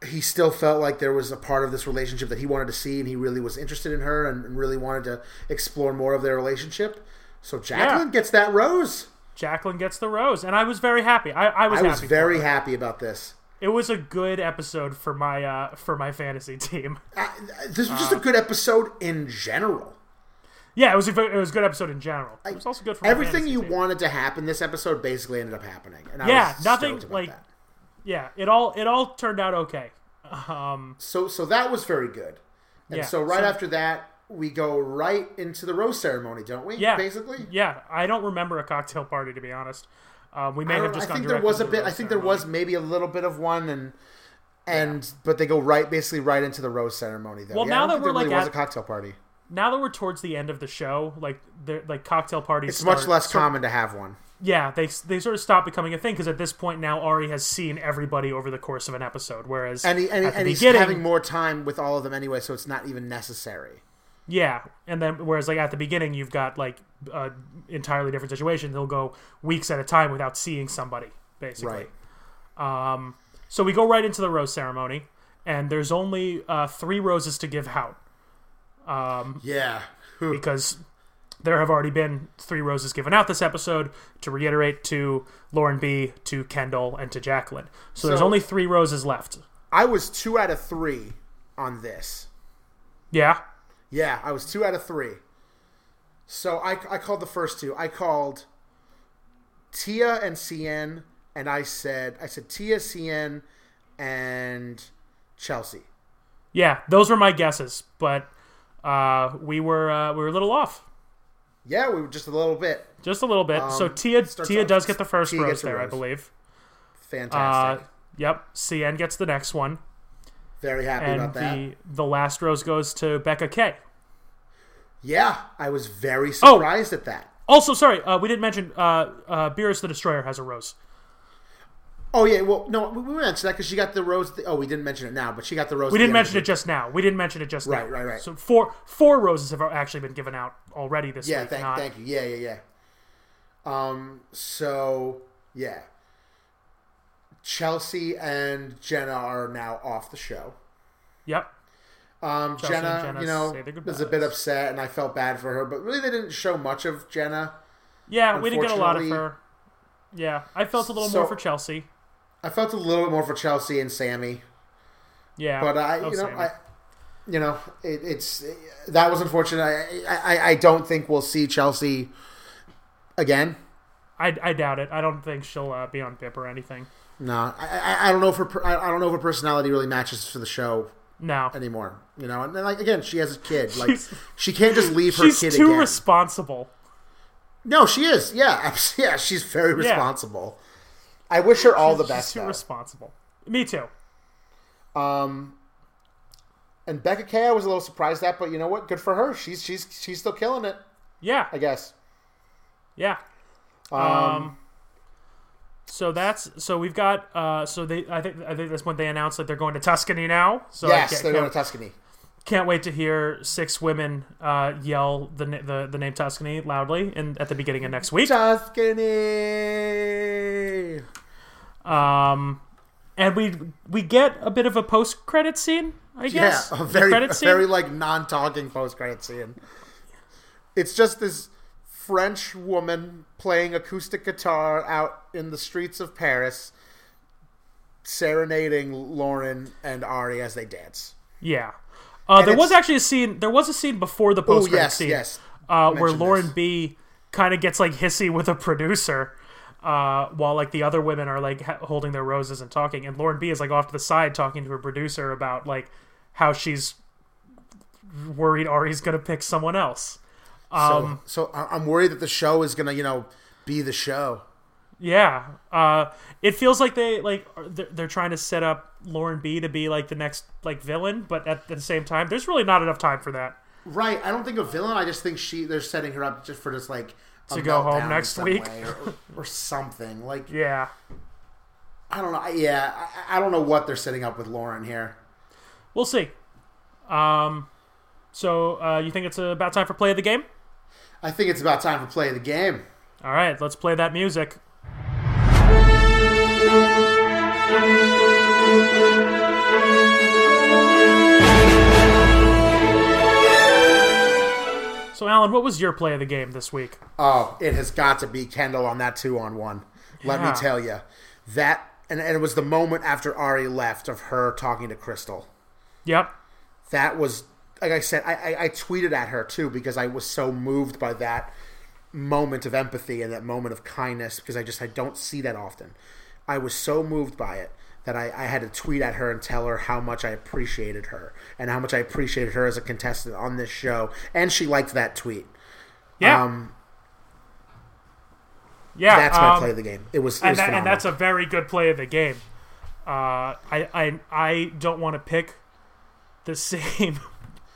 he still felt like there was a part of this relationship that he wanted to see, and he really was interested in her, and, really wanted to explore more of their relationship. So Jacqueline Yeah. gets that rose. Jacqueline gets the rose, and I was very happy. I, I was I was very her. happy about this. It was a good episode for my uh, for my fantasy team. I, this was just Uh. a good episode in general. Yeah, it was a it was a good episode in general. It was also good for my Everything fantasy you team. wanted to happen this episode basically ended up happening. And I Yeah, was nothing, about like- that. Yeah, it all it all turned out okay. Um, so so that was very good. And Yeah, so right so- after that, we go right into the rose ceremony, don't we? Yeah, basically. Yeah, I don't remember a cocktail party to be honest. Um, we may I, have just I gone think there was a bit. I think there was maybe a little bit of one, and and but they go right basically right into the rose ceremony. Though. Well, Yeah, now that we're, really like, was at- a cocktail party. now that we're towards the end of the show, like the like cocktail parties. It's much less common to have one. Yeah, they they sort of stop becoming a thing because at this point now Ari has seen everybody over the course of an episode, whereas And he, and, he- and he's having more time with all of them anyway, so it's not even necessary. Yeah, and then whereas like at the beginning you've got like a entirely different situation. They'll go weeks at a time without seeing somebody, basically. Right. So we go right into the rose ceremony, and there's only uh, three roses to give out Yeah. Because there have already been three roses given out this episode. To reiterate, to Lauren B, to Kendall, and to Jacqueline. So, there's only three roses left. I was two out of three on this. Yeah, Yeah, I was two out of three. So I, I called the first two. I called Tia and Seinne, and I said I said Tia, Seinne, and Chelsea. yeah, those were my guesses, but uh, we were uh, we were a little off, Yeah, we were just a little bit just a little bit. so Um, Tia Tia does get the first Tia rose there, I rose. believe. Uh, fantastic. yep, Seinne gets the next one, Very happy and about that. the the last rose goes to Becca K. Yeah, I was very Oh. surprised at that. Also, sorry, uh, we didn't mention uh, uh, Beerus the Destroyer has a rose. Oh yeah, well no, we mentioned that because she got the rose. oh, we didn't mention it now, but she got the rose. We didn't mention it just now. We didn't mention it just now. Right, right, right. So four four roses have actually been given out already this Yeah, week. thank, not- thank you. Yeah, yeah, yeah. Um, so yeah, Chelsea and Jenna are now off the show. Yep. Um, Jenna, Jenna you know, was a bit upset, and I felt bad for her. But really, they didn't show much of Jenna. Yeah, we didn't get a lot of her. Yeah, I felt a little So- more for Chelsea. I felt a little bit more for Chelsea and Sammy, Yeah, but I, you know, Sammy. I, you know, it, it's that was unfortunate. I, I, I don't think we'll see Chelsea again. I, I doubt it. I don't think she'll uh, be on BiP or anything. No, I, I, I don't know if her, I I don't know if her personality really matches for the show No, anymore. You know, and then, like again, she has a kid. Like She's- she can't just leave her she's kid too again. responsible. no, she is. Yeah, yeah, she's very Yeah. responsible. I wish her all the best. She's too though. responsible. Me too. Um, and Becca K, I was a little surprised at, but you know what? Good for her. She's she's she's still killing it. Yeah, I guess. yeah. Um, Um, so that's so we've got uh so they I think I think that's when they announced that they're going to Tuscany now. So yes, they're going to Tuscany. can't wait to hear six women uh yell the the the name Tuscany loudly in at the beginning of next week. Tuscany. Um, and we we get a bit of a post credit scene. I Yeah, guess a very a very like non-talking post-credit scene. It's just this French woman playing acoustic guitar out in the streets of Paris, serenading Lauren and Ari as they dance. Yeah. Uh, there it's- was actually a scene. There was a scene before the post credit yes, scene. yes. uh, where Lauren this. B kind of gets like hissy with a producer, uh, while like the other women are like ha- holding their roses and talking, and Lauren B is like off to the side talking to her producer about like how she's worried Ari's gonna pick someone else. Um, so, so I- I'm worried that the show is gonna, you know, be the show. yeah, uh, it feels like they like they're, they're trying to set up Lauren B to be like the next like villain, but at the same time, there's really not enough time for that. Right. I don't think a villain. I just think she they're setting her up just for just like To go home next week. or, or something. Like Yeah. I don't know. Yeah, I, I don't know what they're setting up with Lauren here. We'll see. Um, so uh, you think it's about time for play of the game? I think it's about time for play of the game. All right, let's play that music. So, Alan, what was your play of the game this week? Oh, it has got to be Kendall on that two on one. Let me tell you. That, and, and it was the moment after Ari left of her talking to Krystal. Yep. That was like I said, I, I, I tweeted at her too because I was so moved by that moment of empathy and that moment of kindness because I just I don't see that often. I was so moved by it that I, I had to tweet at her and tell her how much I appreciated her and how much I appreciated her as a contestant on this show, and she liked that tweet. Yeah. Um, yeah. that's my um, play of the game. It was, it and, was that, and that's a very good play of the game. Uh, I, I I don't want to pick the same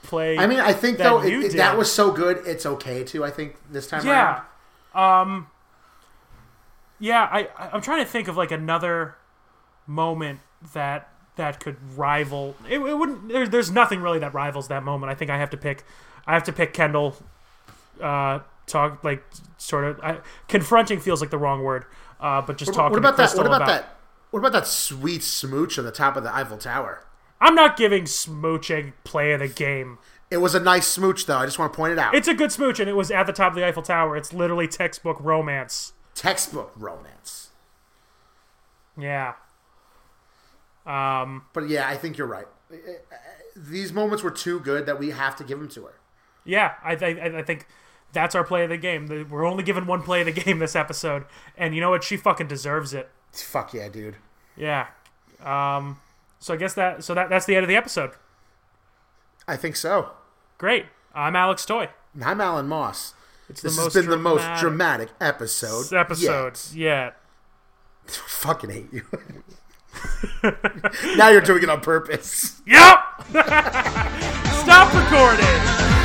play. I mean, I think though it, it- that was so good. It's okay too. I think this time yeah. around. Um. Yeah, I I'm trying to think of like another moment that that could rival. It, it wouldn't. There's there's nothing really that rivals that moment. I think I have to pick. I have to pick Kendall. Uh, talk like sort of I, confronting feels like the wrong word. Uh, but just What, talking what about to that? What about, about that? What about that sweet smooch on the top of the Eiffel Tower? I'm not giving smooching play of the game. It was a nice smooch, though. I just want to point it out. It's a good smooch, and it was at the top of the Eiffel Tower. It's literally textbook romance. textbook romance. Yeah. Um. But yeah, I think you're right. These moments were too good that we have to give them to her. Yeah. I think. I I think that's our play of the game. We're only given one play of the game this episode, and you know what? She fucking deserves it. Fuck yeah, dude. Yeah. Um. So I guess that. So that that's the end of the episode. I think so. Great. I'm Alex Toy. I'm Alan Moss. It's This the has been the most dramatic dramatic episode. episode. yet. Yeah. Fucking hate you. now you're doing it on purpose. Yep. Stop recording.